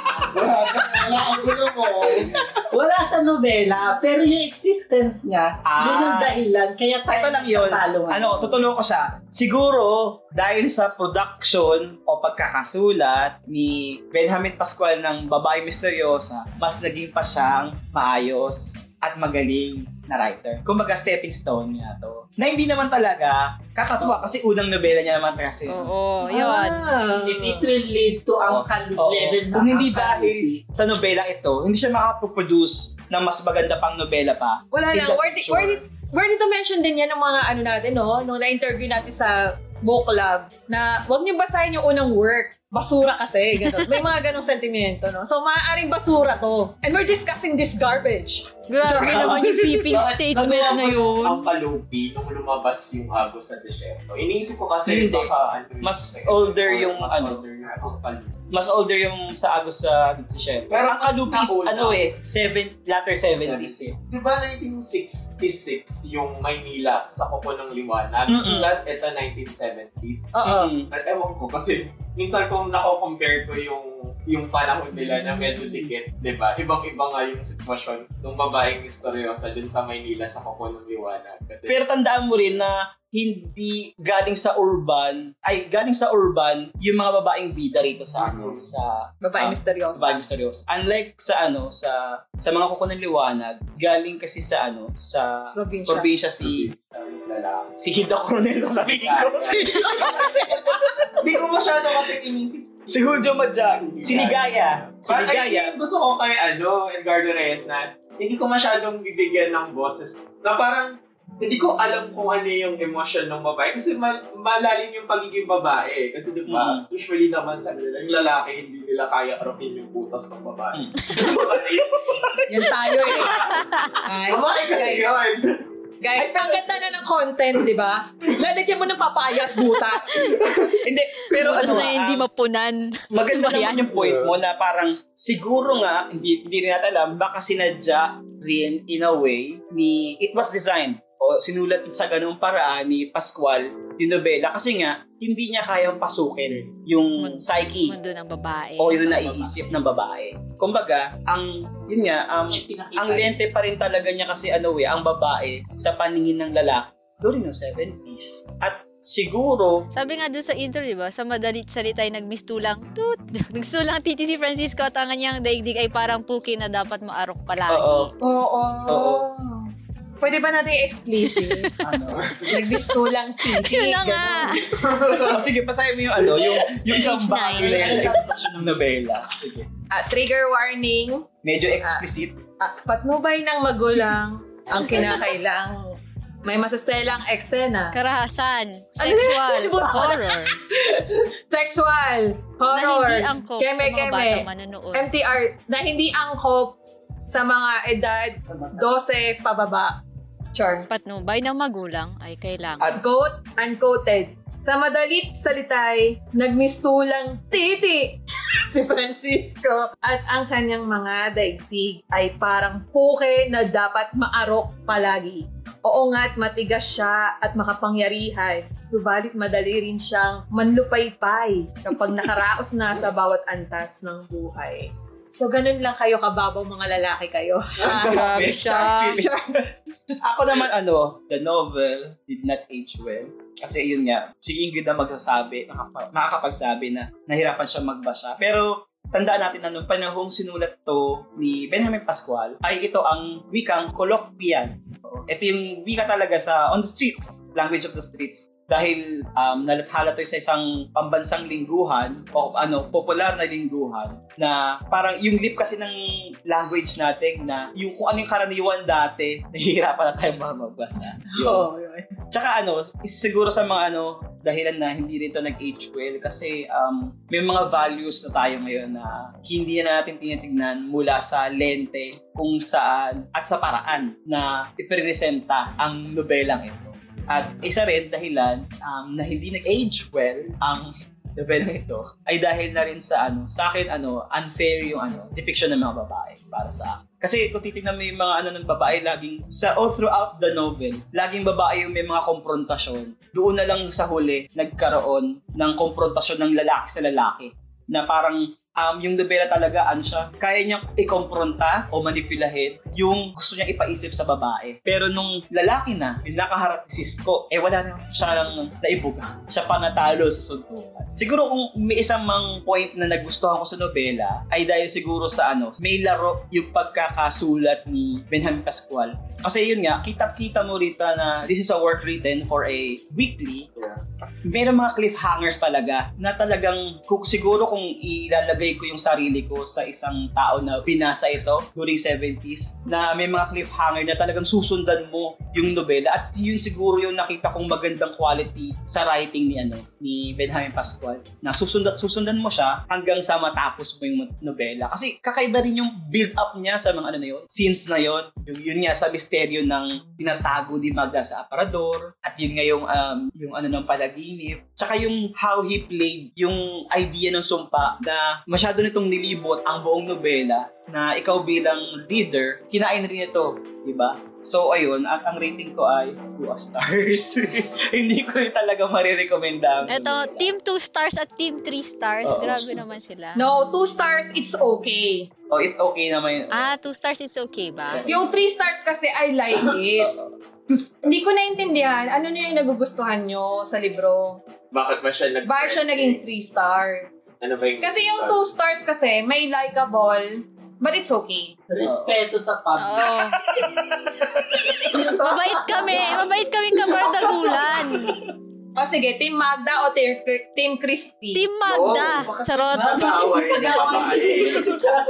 Wala ang gulo mo. wala sa nobela. Pero yung existence niya, Ah. yun yung dahilan. Kaya tayo Ito lang yun. Ano, tutulungan ko siya. Siguro, dahil sa production o pagkakasulat ni Benjamin Pascual ng Babae Misteryosa, mas naging pa siyang maayos at magaling na writer. Kumbaga, stepping stone niya to. Na hindi naman talaga kakatuwa kasi unang nobela niya naman kasi. Oo, yun. Ah. If it will lead to ang kalu- Oo. level na Kung hindi dahil sa nobela ito, hindi siya makaproduce ng mas maganda pang nobela pa. Wala lang. the Worthy, future. worthy, worthy to mention din yan ng mga ano natin, no? Nung na-interview natin sa book club, na wag niyo basahin yung unang work. Basura kasi, gano'n. May mga ganong sentimento, no? So, maaaring basura to. And we're discussing this garbage. Grabe naman yung sweeping Bakit statement na yun. Ang kalupi nung lumabas yung Agos sa Desierto. Iniisip ko kasi Hindi. baka ano Mas older yung mas ano. older yung kalupi. Mas older yung sa Agos sa Desierto. Pero ang Kalupis, nauna. ano eh, seven, latter 70s eh. Di ba 1966 yung Maynila sa Kuko ng Liwanag? Mm-mm. Plus ito 1970s. Oo. Mm. At ewan ko kasi minsan kung nako-compare ko yung yung panahon nila na medyo dikit, di ba? Ibang-iba nga yung sitwasyon ng babaeng misteryosa dun sa Maynila sa Kuko ng Liwanag. Kasi, Pero tandaan mo rin na hindi galing sa urban, ay galing sa urban yung mga babaeng bida rito sa ano, Mhm. sa Babae Ah, misteryosa. babaeng misteryoso. Unlike sa ano, sa sa mga kuko ng liwanag, galing kasi sa ano, sa Probinsya. probinsya si yung lalaki. si Hilda Coronel sabihin ko. Hindi ko masyado kasi inisip. si Julio Madjag, si Ligaya, si Parang Ligaya. yung gusto ko kay ano, Edgardo Reyes na hindi ko masyadong bibigyan ng boses. Na parang hindi ko alam kung ano yung emosyon ng babae. Kasi mal- malalim yung pagiging babae. Kasi di ba, usually naman sa nila, yung lalaki hindi nila kaya arapin yung butas ng babae. Yan tayo eh. Ay, babae kasi guys, yun. Guys, ang ganda na ng content, di ba? Lalagyan mo ng papaya at butas. Hindi, pero Butas ano, na hindi um, mapunan. maganda naman yung point mo na parang siguro nga, hindi, hindi rin natin alam, baka sinadya rin in a way ni, it was designed o sinulat sa ganung paraan ni Pascual yung nobela kasi nga hindi niya kayang pasukin yung Mun- psyche Mundo ng babae. o yung naiisip ng babae. Kumbaga, ang yun nga, um, ang lente pa rin talaga niya kasi ano eh, ang babae sa paningin ng lalaki during the 70s. At siguro, Sabi nga doon sa intro, di ba? Sa madalit salita ay nagmistulang tut. Nagsulang titi si Francisco at ang kanyang daigdig ay parang puki na dapat maarok palagi. oo, Oo. Oo. Pwede ba natin explicit? ano, Nagbistulang titi. Yun na nga. o sige, pasahin mo yung ano, yung, yung isang bagay na yan sa ng nobela. Sige. Ah, trigger warning. Medyo explicit. Ah, patnubay ng magulang ang kinakailang may masaselang eksena. Karahasan, sexual, Ano horror, Sexual, na horror, hindi angkop sa mga keme-keme, batang manonood. MTR, na hindi angkop sa mga edad 12 pababa. Char. Patnubay ng magulang ay kailangan. At Quote, unquoted. Sa madalit salitay, nagmistulang titi si Francisco at ang kanyang mga daigdig ay parang puke na dapat maarok palagi. Oo nga't matigas siya at makapangyarihan, subalit madali rin siyang manlupaypay kapag nakaraos na sa bawat antas ng buhay. So, ganun lang kayo kababaw mga lalaki kayo. Ah, Grabe siya. Ako naman ano, the novel did not age well. Kasi yun nga, si Ingrid na magsasabi, makakapagsabi na nahirapan siya magbasa. Pero tandaan natin na nung panahong sinulat to ni Benjamin Pascual, ay ito ang wikang colloquial. Ito yung wika talaga sa on the streets, language of the streets. Dahil um, nalathala to sa isang pambansang lingguhan o ano, popular na lingguhan na parang yung lip kasi ng language natin na yung kung ano yung karaniwan dati, nahihirapan na tayo. Yun. Oo, yun. Tsaka ano, siguro sa mga ano, dahilan na hindi rito nag-age well kasi um, may mga values na tayo ngayon na hindi na natin tinitignan mula sa lente kung saan at sa paraan na ipresenta ang nobelang ito. At isa rin dahilan um, na hindi nag-age well ang nobelang ito ay dahil na rin sa ano, sa akin ano, unfair yung ano, depiction ng mga babae para sa akin. Kasi kung titignan mo yung mga ano ng babae, laging sa all throughout the novel, laging babae yung may mga konfrontasyon. Doon na lang sa huli, nagkaroon ng konfrontasyon ng lalaki sa lalaki. Na parang um, yung nobela talaga, ano siya, kaya niyang ikompronta o manipulahin yung gusto niya ipaisip sa babae. Pero nung lalaki na, yung nakaharap si Cisco, eh wala na siya lang naibuga. Siya pa natalo sa suntukan. Siguro kung may isang mang point na nagustuhan ko sa nobela, ay dahil siguro sa ano, may laro yung pagkakasulat ni Benjamin Pascual. Kasi yun nga, kita-kita mo rito na this is a work written for a weekly Yeah. Meron mga cliffhangers talaga na talagang kung, siguro kung ilalagay ko yung sarili ko sa isang tao na binasa ito during 70s na may mga cliffhanger na talagang susundan mo yung nobela. At yun siguro yung nakita kong magandang quality sa writing ni ano ni Benjamin Pascual na susundan susundan mo siya hanggang sa matapos mo yung nobela. Kasi kakaiba rin yung build up niya sa mga ano na yun scenes na yun. Yung yun nga sa misteryo ng tinatago ni Magda sa aparador. At yun nga yung um, yung ano ng palaginip tsaka yung how he played yung idea ng sumpa na masyado nitong nilibot ang buong nobela na ikaw bilang reader kinain rin ito di ba So, ayun, at ang rating ko ay 2 stars. Hindi ko rin talaga marirekomenda. Eto, team 2 stars at team 3 stars. Oo. Grabe naman sila. No, two stars, it's okay. Oh, it's okay naman. Ah, 2 stars is okay ba? Yung three stars kasi, I like it. Hindi ko naintindihan, ano na yung nagugustuhan nyo sa libro? Bakit ba siya nag- Bakit siya naging three stars? Ano ba yung... Kasi yung two stars kasi, may likable, but it's okay. Respeto sa pub. Oo. mabait kami. Mabait kami kabardagulan. O sige, Team Magda o Team, Team Christy? Team Magda. Oh, Charot.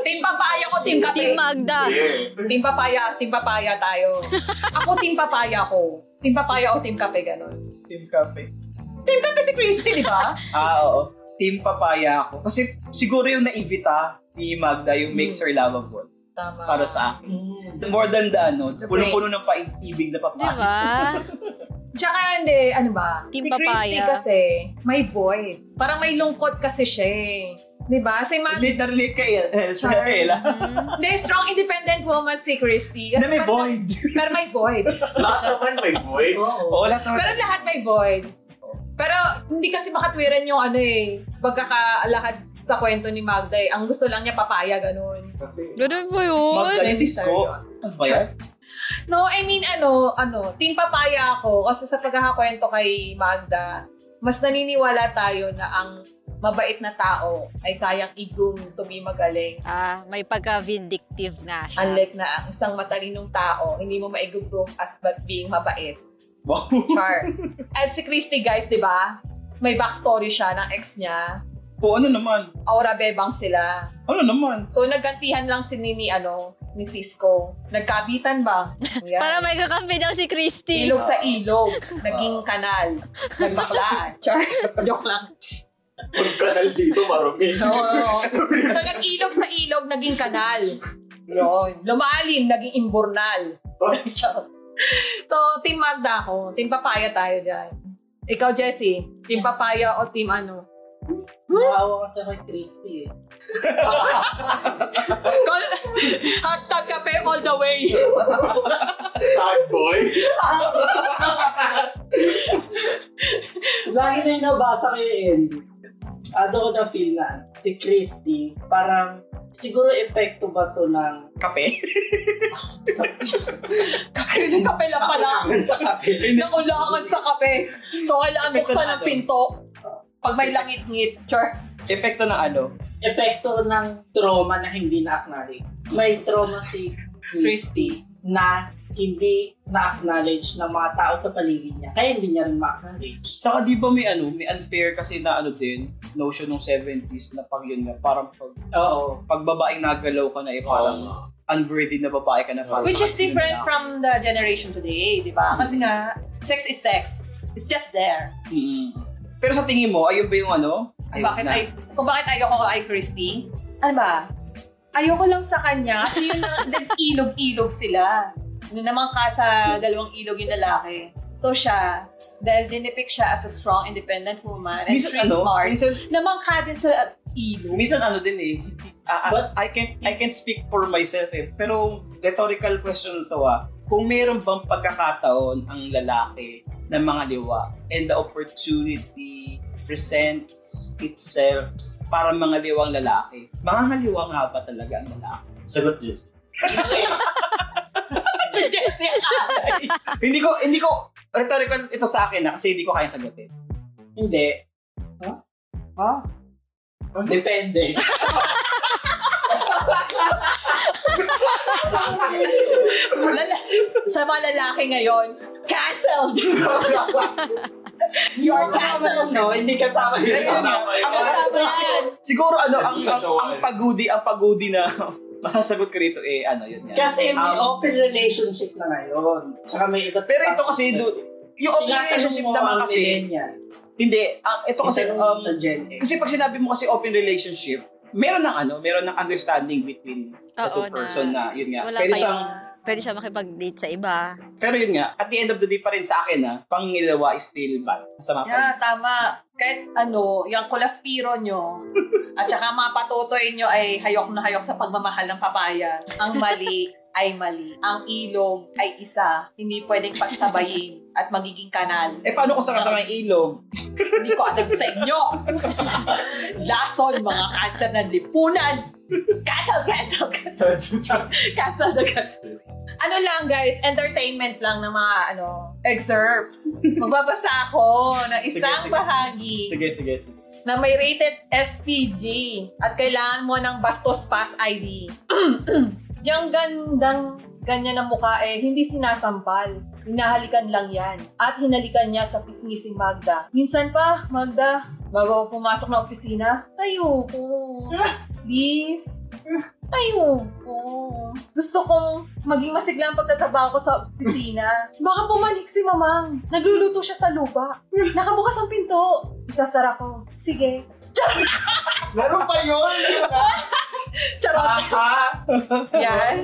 Team Papaya ko, Team Kape. Team Magda. Yeah. Team Papaya, Team Papaya tayo. Ako Team Papaya ko. Team Papaya o Team Kape, ganun. Team Cafe. Team Kape si Christy, di ba? Ah, oo. Team Papaya ako. Kasi siguro yung naivita ni Magda yung makes her lovable Tama. para sa akin. Mm. More than the ano, punong-puno ng paibig na Di papaya. ba? Tsaka hindi, ano ba? Team si Christy Papaya. kasi, may void. Parang may lungkot kasi siya eh. Di ba? Si na relate kay El, sa Char. Ella. Mhm. Hindi, strong independent woman si Christy. Na may parang- void. Pero may void. Lahat naman may boy. Oo, lahat naman. Pero lahat may void. Pero hindi kasi makatwiran yung ano eh, pagkakalahad sa kwento ni Magda eh. Ang gusto lang niya papaya, ganun. Kasi... Ganun ba yun? Magda ni Cisco. Ano ba yan? No, I mean ano, ano, team papaya ako kasi sa pagkakakwento kay Magda, mas naniniwala tayo na ang mabait na tao ay kayang i-groom to be magaling. Ah, may pagka-vindictive nga siya. Unlike na ang isang matalinong tao, hindi mo ma-groom as but being mabait. Wow. Char. At si Christy guys, di ba? May backstory siya ng ex niya. O ano naman? Aura bebang sila. Ano naman? So naggantihan lang si Nini ano, ni Cisco. Nagkabitan ba? Yan. Para may kakampi daw si Christy. Ilog sa ilog. Naging kanal. Nagbaklaan. Char. Joke lang. Yung kanal dito, marumi. Oo. So nag-ilog sa ilog, naging kanal. Yun. Lumalim, naging imburnal. Char. So, Team Magda ako. Team Papaya tayo dyan. Ikaw, Jessie. Team Papaya o Team ano? Naawa kasi kay Christy eh. Call- Hashtag kape all the way. Sad boy. Lagi na yung nabasa yung end. Ano ko na feel na si Christy, parang siguro epekto ba to ng Kape? Kape lang kape lang pala. Kailangan sa kape. Nakulangan sa kape. So, kailangan buksan ng pinto. Pag may langit-ngit. Char. Epekto ng ano? Epekto ng trauma na hindi na-acknowledge. May trauma si Christy na hindi na-acknowledge ng mga tao sa paligid niya. Kaya hindi niya rin ma-acknowledge. Tsaka di ba may ano, may unfair kasi na ano din, notion ng 70s na pag yun nga, parang pag, Oo. pag babaeng nagalaw ka na eh, parang unworthy na babae ka na parang Which is different na- from the generation today, di ba? Kasi nga, sex is sex. It's just there. Mm. Pero sa tingin mo, ayun ba yung ano? Kung Ayun bakit na. ay kung bakit ayaw ko kay Christy? Ano ba? Ayoko lang sa kanya kasi yun na nag-ilog-ilog sila. Yun naman ka sa dalawang ilog yung lalaki. So siya, dahil dinipik siya as a strong, independent woman and minsan street ano, smart, minsan, naman ka din sa ilog. minsan ano din eh, ah, But- I can I can speak for myself eh. Pero rhetorical question to ah. Kung meron bang pagkakataon ang lalaki ng mga liwa and the opportunity presents itself para mga liwang lalaki. Mga liwa nga ba talaga ang lalaki? Sagot, Diyos. si Jessica! hindi ko hindi ko rhetorical ito sa akin na kasi hindi ko kaya sagutin. Hindi. Oh. Depende. Lala- sa mga lalaki ngayon, canceled! Yung kasama lang, no? Hindi kasama yun. Ayun. Ang Kasama yan. Siguro ano, ang, ang, ang eh. pagudi, ang pagudi na masasagot ko rito eh, ano yun nga. Kasi may Um, open relationship na ngayon. Tsaka may iba't Pero ito kasi, do, yung open Tinatanong relationship mo naman ang kasi, millennial. hindi, ang, ito kasi, Itanong um, sa Gen X. kasi pag sinabi mo kasi open relationship, meron ng ano, meron ng understanding between the Oo, two person na, yun nga. Wala Pwede siyang, pwede siya makipag-date sa iba. pero yun nga, at the end of the day pa rin sa akin na, pangilawa is still bad. Masama pa rin. Yeah, tama. Kahit ano, yung kulaspiro nyo, at saka mga patutoy nyo ay hayok na hayok sa pagmamahal ng papaya. Ang mali ay mali. Ang ilog ay isa. Hindi pwedeng pagsabayin at magiging kanal. Eh, paano kung sakasakang ilog? Hindi ko alam sa inyo. Lason, mga cancer ng lipunan. Cancel, cancel, cancel. Cancel the cancel. Ano lang guys, entertainment lang ng mga ano, excerpts. Magbabasa ako ng isang Sige, sige, bahagi Sige, sige, sige. na may rated SPG at kailangan mo ng Bastos Pass ID. yung gandang ganyan na mukha eh, hindi sinasampal. Hinahalikan lang yan. At hinalikan niya sa pisngi si Magda. Minsan pa, Magda, bago pumasok ng opisina, ayoko. Please. Ayoko. Gusto kong maging masigla ang pagtatrabaho ko sa opisina. Baka bumalik si mamang. Nagluluto siya sa lupa. Nakabukas ang pinto. Isasara ko. Sige. Meron pa yun, di ba? Charot. Aha! Yan.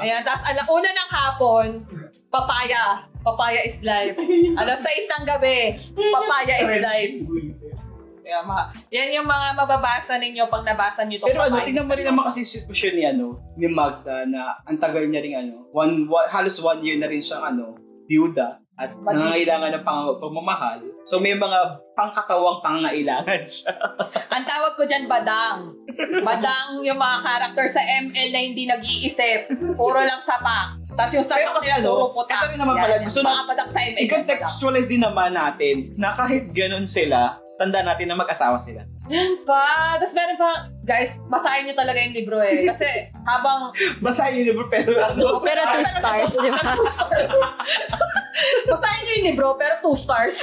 Ayan. Tapos alauna ng hapon, papaya. Papaya is life. Alas 6 ng gabi, papaya is life. Kaya mga, yan yung mga mababasa ninyo pag nabasa nyo itong Pero ano, tingnan mo rin naman kasi yung sitwasyon ni ano, ni Magda na ang tagal niya rin ano, one, one- halos one year na rin siyang ano, byuda at nangangailangan ng pang, pagmamahal. So may mga pangkatawang pangangailangan siya. Ang tawag ko dyan, badang. Badang yung mga karakter sa ML na hindi nag-iisip. Puro lang sapak. Tapos yung sapak nila, ano, puro putak. ito rin naman pala, gusto na- badang sa ML. I-contextualize din naman natin na kahit ganun sila, tanda natin na mag-asawa sila. Yan pa. Tapos meron pa, guys, basahin nyo talaga yung libro eh. Kasi habang Basahin yung libro pero ano, Pero two stars, di ba? two basahin nyo yung libro, pero two stars.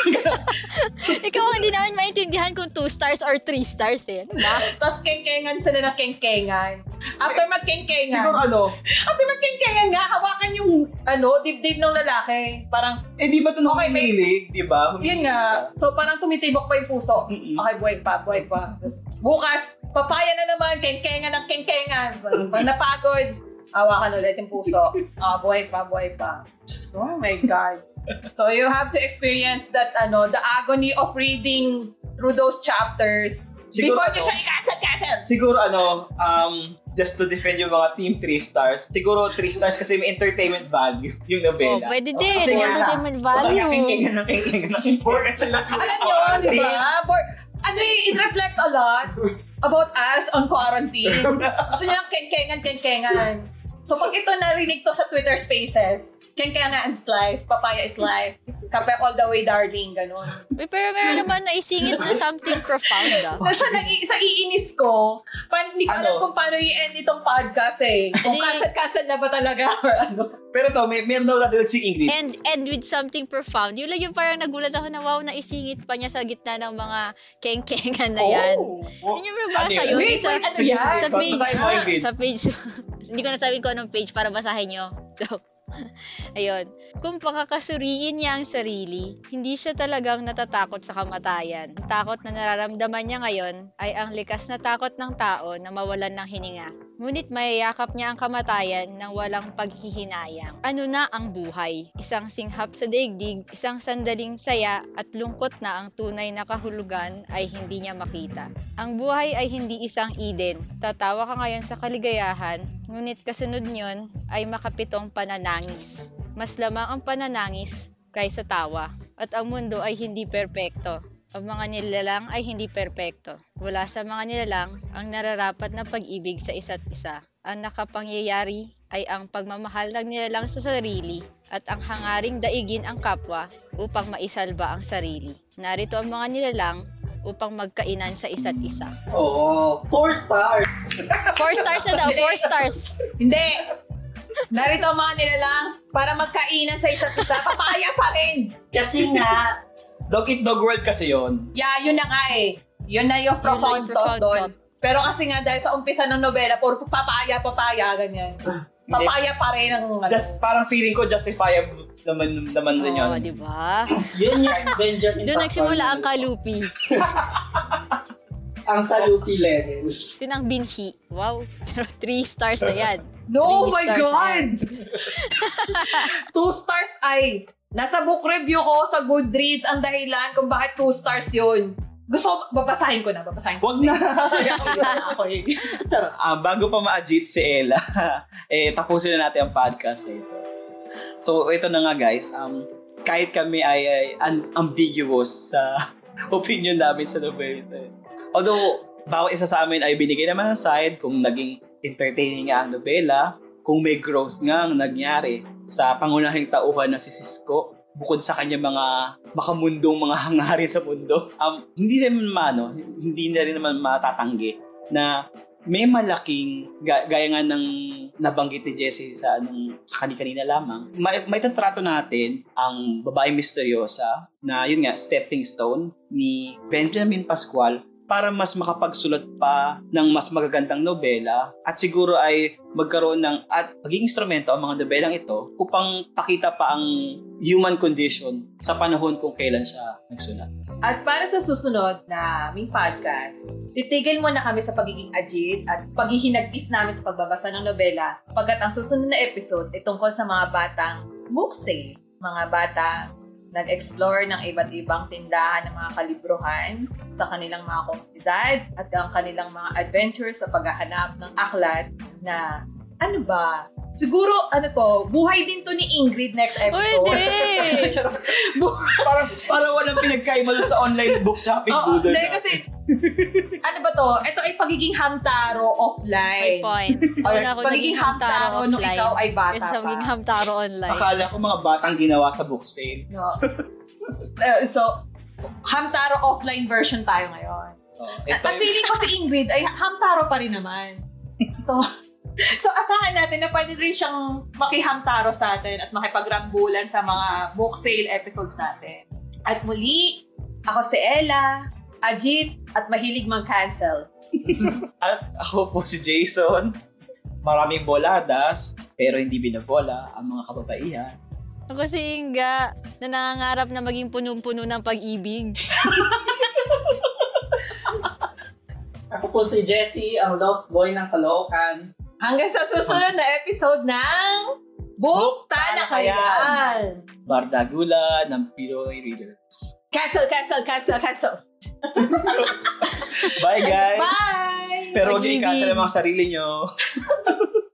Ikaw ang hindi namin maintindihan kung two stars or three stars eh. Ano ba? Tapos kengkengan sila ng kengkengan. After magkengkengan, siguro ano, after magkengkengan nga, hawakan yung ano, dibdib ng lalaki. Parang, eh di ba ito nung Okay, humihilig, di ba? Yun nga. So parang tumitibok pa yung puso. Mm-mm. Okay, buhay pa, buhay pa. Tapos, bukas, papaya na naman, kengkengan ng kengkengan. So, pag napagod, hawakan ulit yung puso. Ah, buhay pa, buhay pa. Ko, oh my God. So you have to experience that, ano, the agony of reading through those chapters Siguro before ano, nyo siya i-cancel-cancel. Siguro ano, um, just to defend yung mga team 3 stars, siguro 3 stars kasi may entertainment value yung Oh, novela. pwede Kasi din. nga, Entertainment Kasi value. nakikingan, nakikingan, nakikingan. Bored sila Alam nyo, di ba? For, ano eh, it reflects a lot about us on quarantine. Gusto nyo ng kengkengan-kengkengan. So pag ito narinig to sa Twitter Spaces, kengkengan is life, papaya is life, kape all the way darling, ganun. Uy, pero meron naman naisingit na something profound ah. Na sa, nag- sa iinis ko, pa, hindi ko alam Ano? kung paano i-end itong podcast eh. Kung cancel-cancel na ba talaga or ano. Pero to, may, meron daw natin si Ingrid. And and with something profound. Yun lang yung parang nagulat ako na wow, naisingit pa niya sa gitna ng mga kengkengan na yan. Oh. Yun yung nabasa Ano yun. Wait, Sa, wait, ano yan? sa page. Sa page. Hindi ko nasabi kung anong page para basahin nyo. Joke. Ayun. Kung pakakasuriin niya ang sarili, hindi siya talagang natatakot sa kamatayan. Ang takot na nararamdaman niya ngayon ay ang likas na takot ng tao na mawalan ng hininga. Ngunit mayayakap niya ang kamatayan ng walang paghihinayang. Ano na ang buhay? Isang singhap sa daigdig, isang sandaling saya at lungkot na ang tunay na kahulugan ay hindi niya makita. Ang buhay ay hindi isang Eden. Tatawa ka ngayon sa kaligayahan, ngunit kasunod nyon ay makapitong pananangis. Mas lamang ang pananangis kaysa tawa. At ang mundo ay hindi perpekto. Ang mga nilalang ay hindi perpekto. Wala sa mga nilalang ang nararapat na pag-ibig sa isa't isa. Ang nakapangyayari ay ang pagmamahal ng nilalang sa sarili at ang hangaring daigin ang kapwa upang maisalba ang sarili. Narito ang mga nilalang upang magkainan sa isa't isa. Oo. Four stars. Four stars na daw, four stars. Hindi. Narito ang mga nilalang para magkainan sa isa't isa. Papaya pa rin. Kasi nga, Dog Eat Dog World kasi yon. Yeah, yun na nga eh. Yun na yung profound Yun thought profound doon. Pero kasi nga dahil sa umpisa ng nobela, puro papaya, papaya, ganyan. Papaya pa rin ang ano. Just, parang feeling ko justifiable naman, naman din yun. Oo, di ba? Yun yung Benjamin Doon nagsimula ang kalupi. Ang kalupi levels. Yun ang binhi. Wow. Three stars na yan. No, Three oh my God! two stars ay, nasa book review ko sa Goodreads ang dahilan kung bakit two stars yun. Gusto, babasahin ko na, babasahin ko. Huwag na. ako eh. Ah, bago pa ma-adjit si Ella, eh, tapusin na natin ang podcast na ito. So, ito na nga guys. Um, kahit kami ay, ay un- ambiguous sa opinion namin sa novel ito. Although, bawat isa sa amin ay binigay naman ng side kung naging entertaining nga ang nobela, kung may growth nga ang nangyari sa pangunahing tauhan na si Cisco bukod sa kanya mga makamundong mga hangarin sa mundo. Um, hindi naman mano, hindi na rin naman matatanggi na may malaking ga- gaya nga ng nabanggit ni Jessie sa anong sa kanina lamang. May, may tatrato natin ang babaeng misteryosa na yun nga stepping stone ni Benjamin Pascual para mas makapagsulat pa ng mas magagandang nobela at siguro ay magkaroon ng at maging instrumento ang mga nobelang ito upang pakita pa ang human condition sa panahon kung kailan siya nagsulat. At para sa susunod na aming podcast, titigil muna kami sa pagiging agit at paghihinagpis namin sa pagbabasa ng nobela pagkat ang susunod na episode ay tungkol sa mga batang book. Mga batang nag-explore ng iba't ibang tindahan ng mga kalibruhan sa kanilang mga komunidad at ang kanilang mga adventures sa paghahanap ng aklat na ano ba? Siguro, ano to, buhay din to ni Ingrid next episode. Pwede! Parang parang walang pinagkaiba sa online book shopping Oo, doon. hindi kasi, ano ba to? Ito ay pagiging hamtaro May offline. point. Or ako pagiging naging hamtaro nung offline. ikaw ay bata Kesa pa. maging hamtaro online. Akala ko mga batang ginawa sa book sale. No. Eh, so, hamtaro offline version tayo ngayon. Oh, At ito ang feeling ko si Ingrid ay hamtaro pa rin naman. So, so asahan natin na pwede rin siyang makihamtaro sa atin at makipagrambulan sa mga book sale episodes natin. At muli, ako si Ella, Ajit, at mahilig mag-cancel. At ako po si Jason. Maraming boladas, pero hindi binabola ang mga kababaihan. Ako si Inga, na nangangarap na maging punong-puno ng pag-ibig. Ako po si Jesse, ang lost boy ng Caloocan. Hanggang sa susunod na episode ng Book Talakayan. Bardagula ng Pinoy Readers. Cancel, cancel, cancel, cancel. Bye guys! Bye! Pero huwag i-cancel ang mga sarili nyo.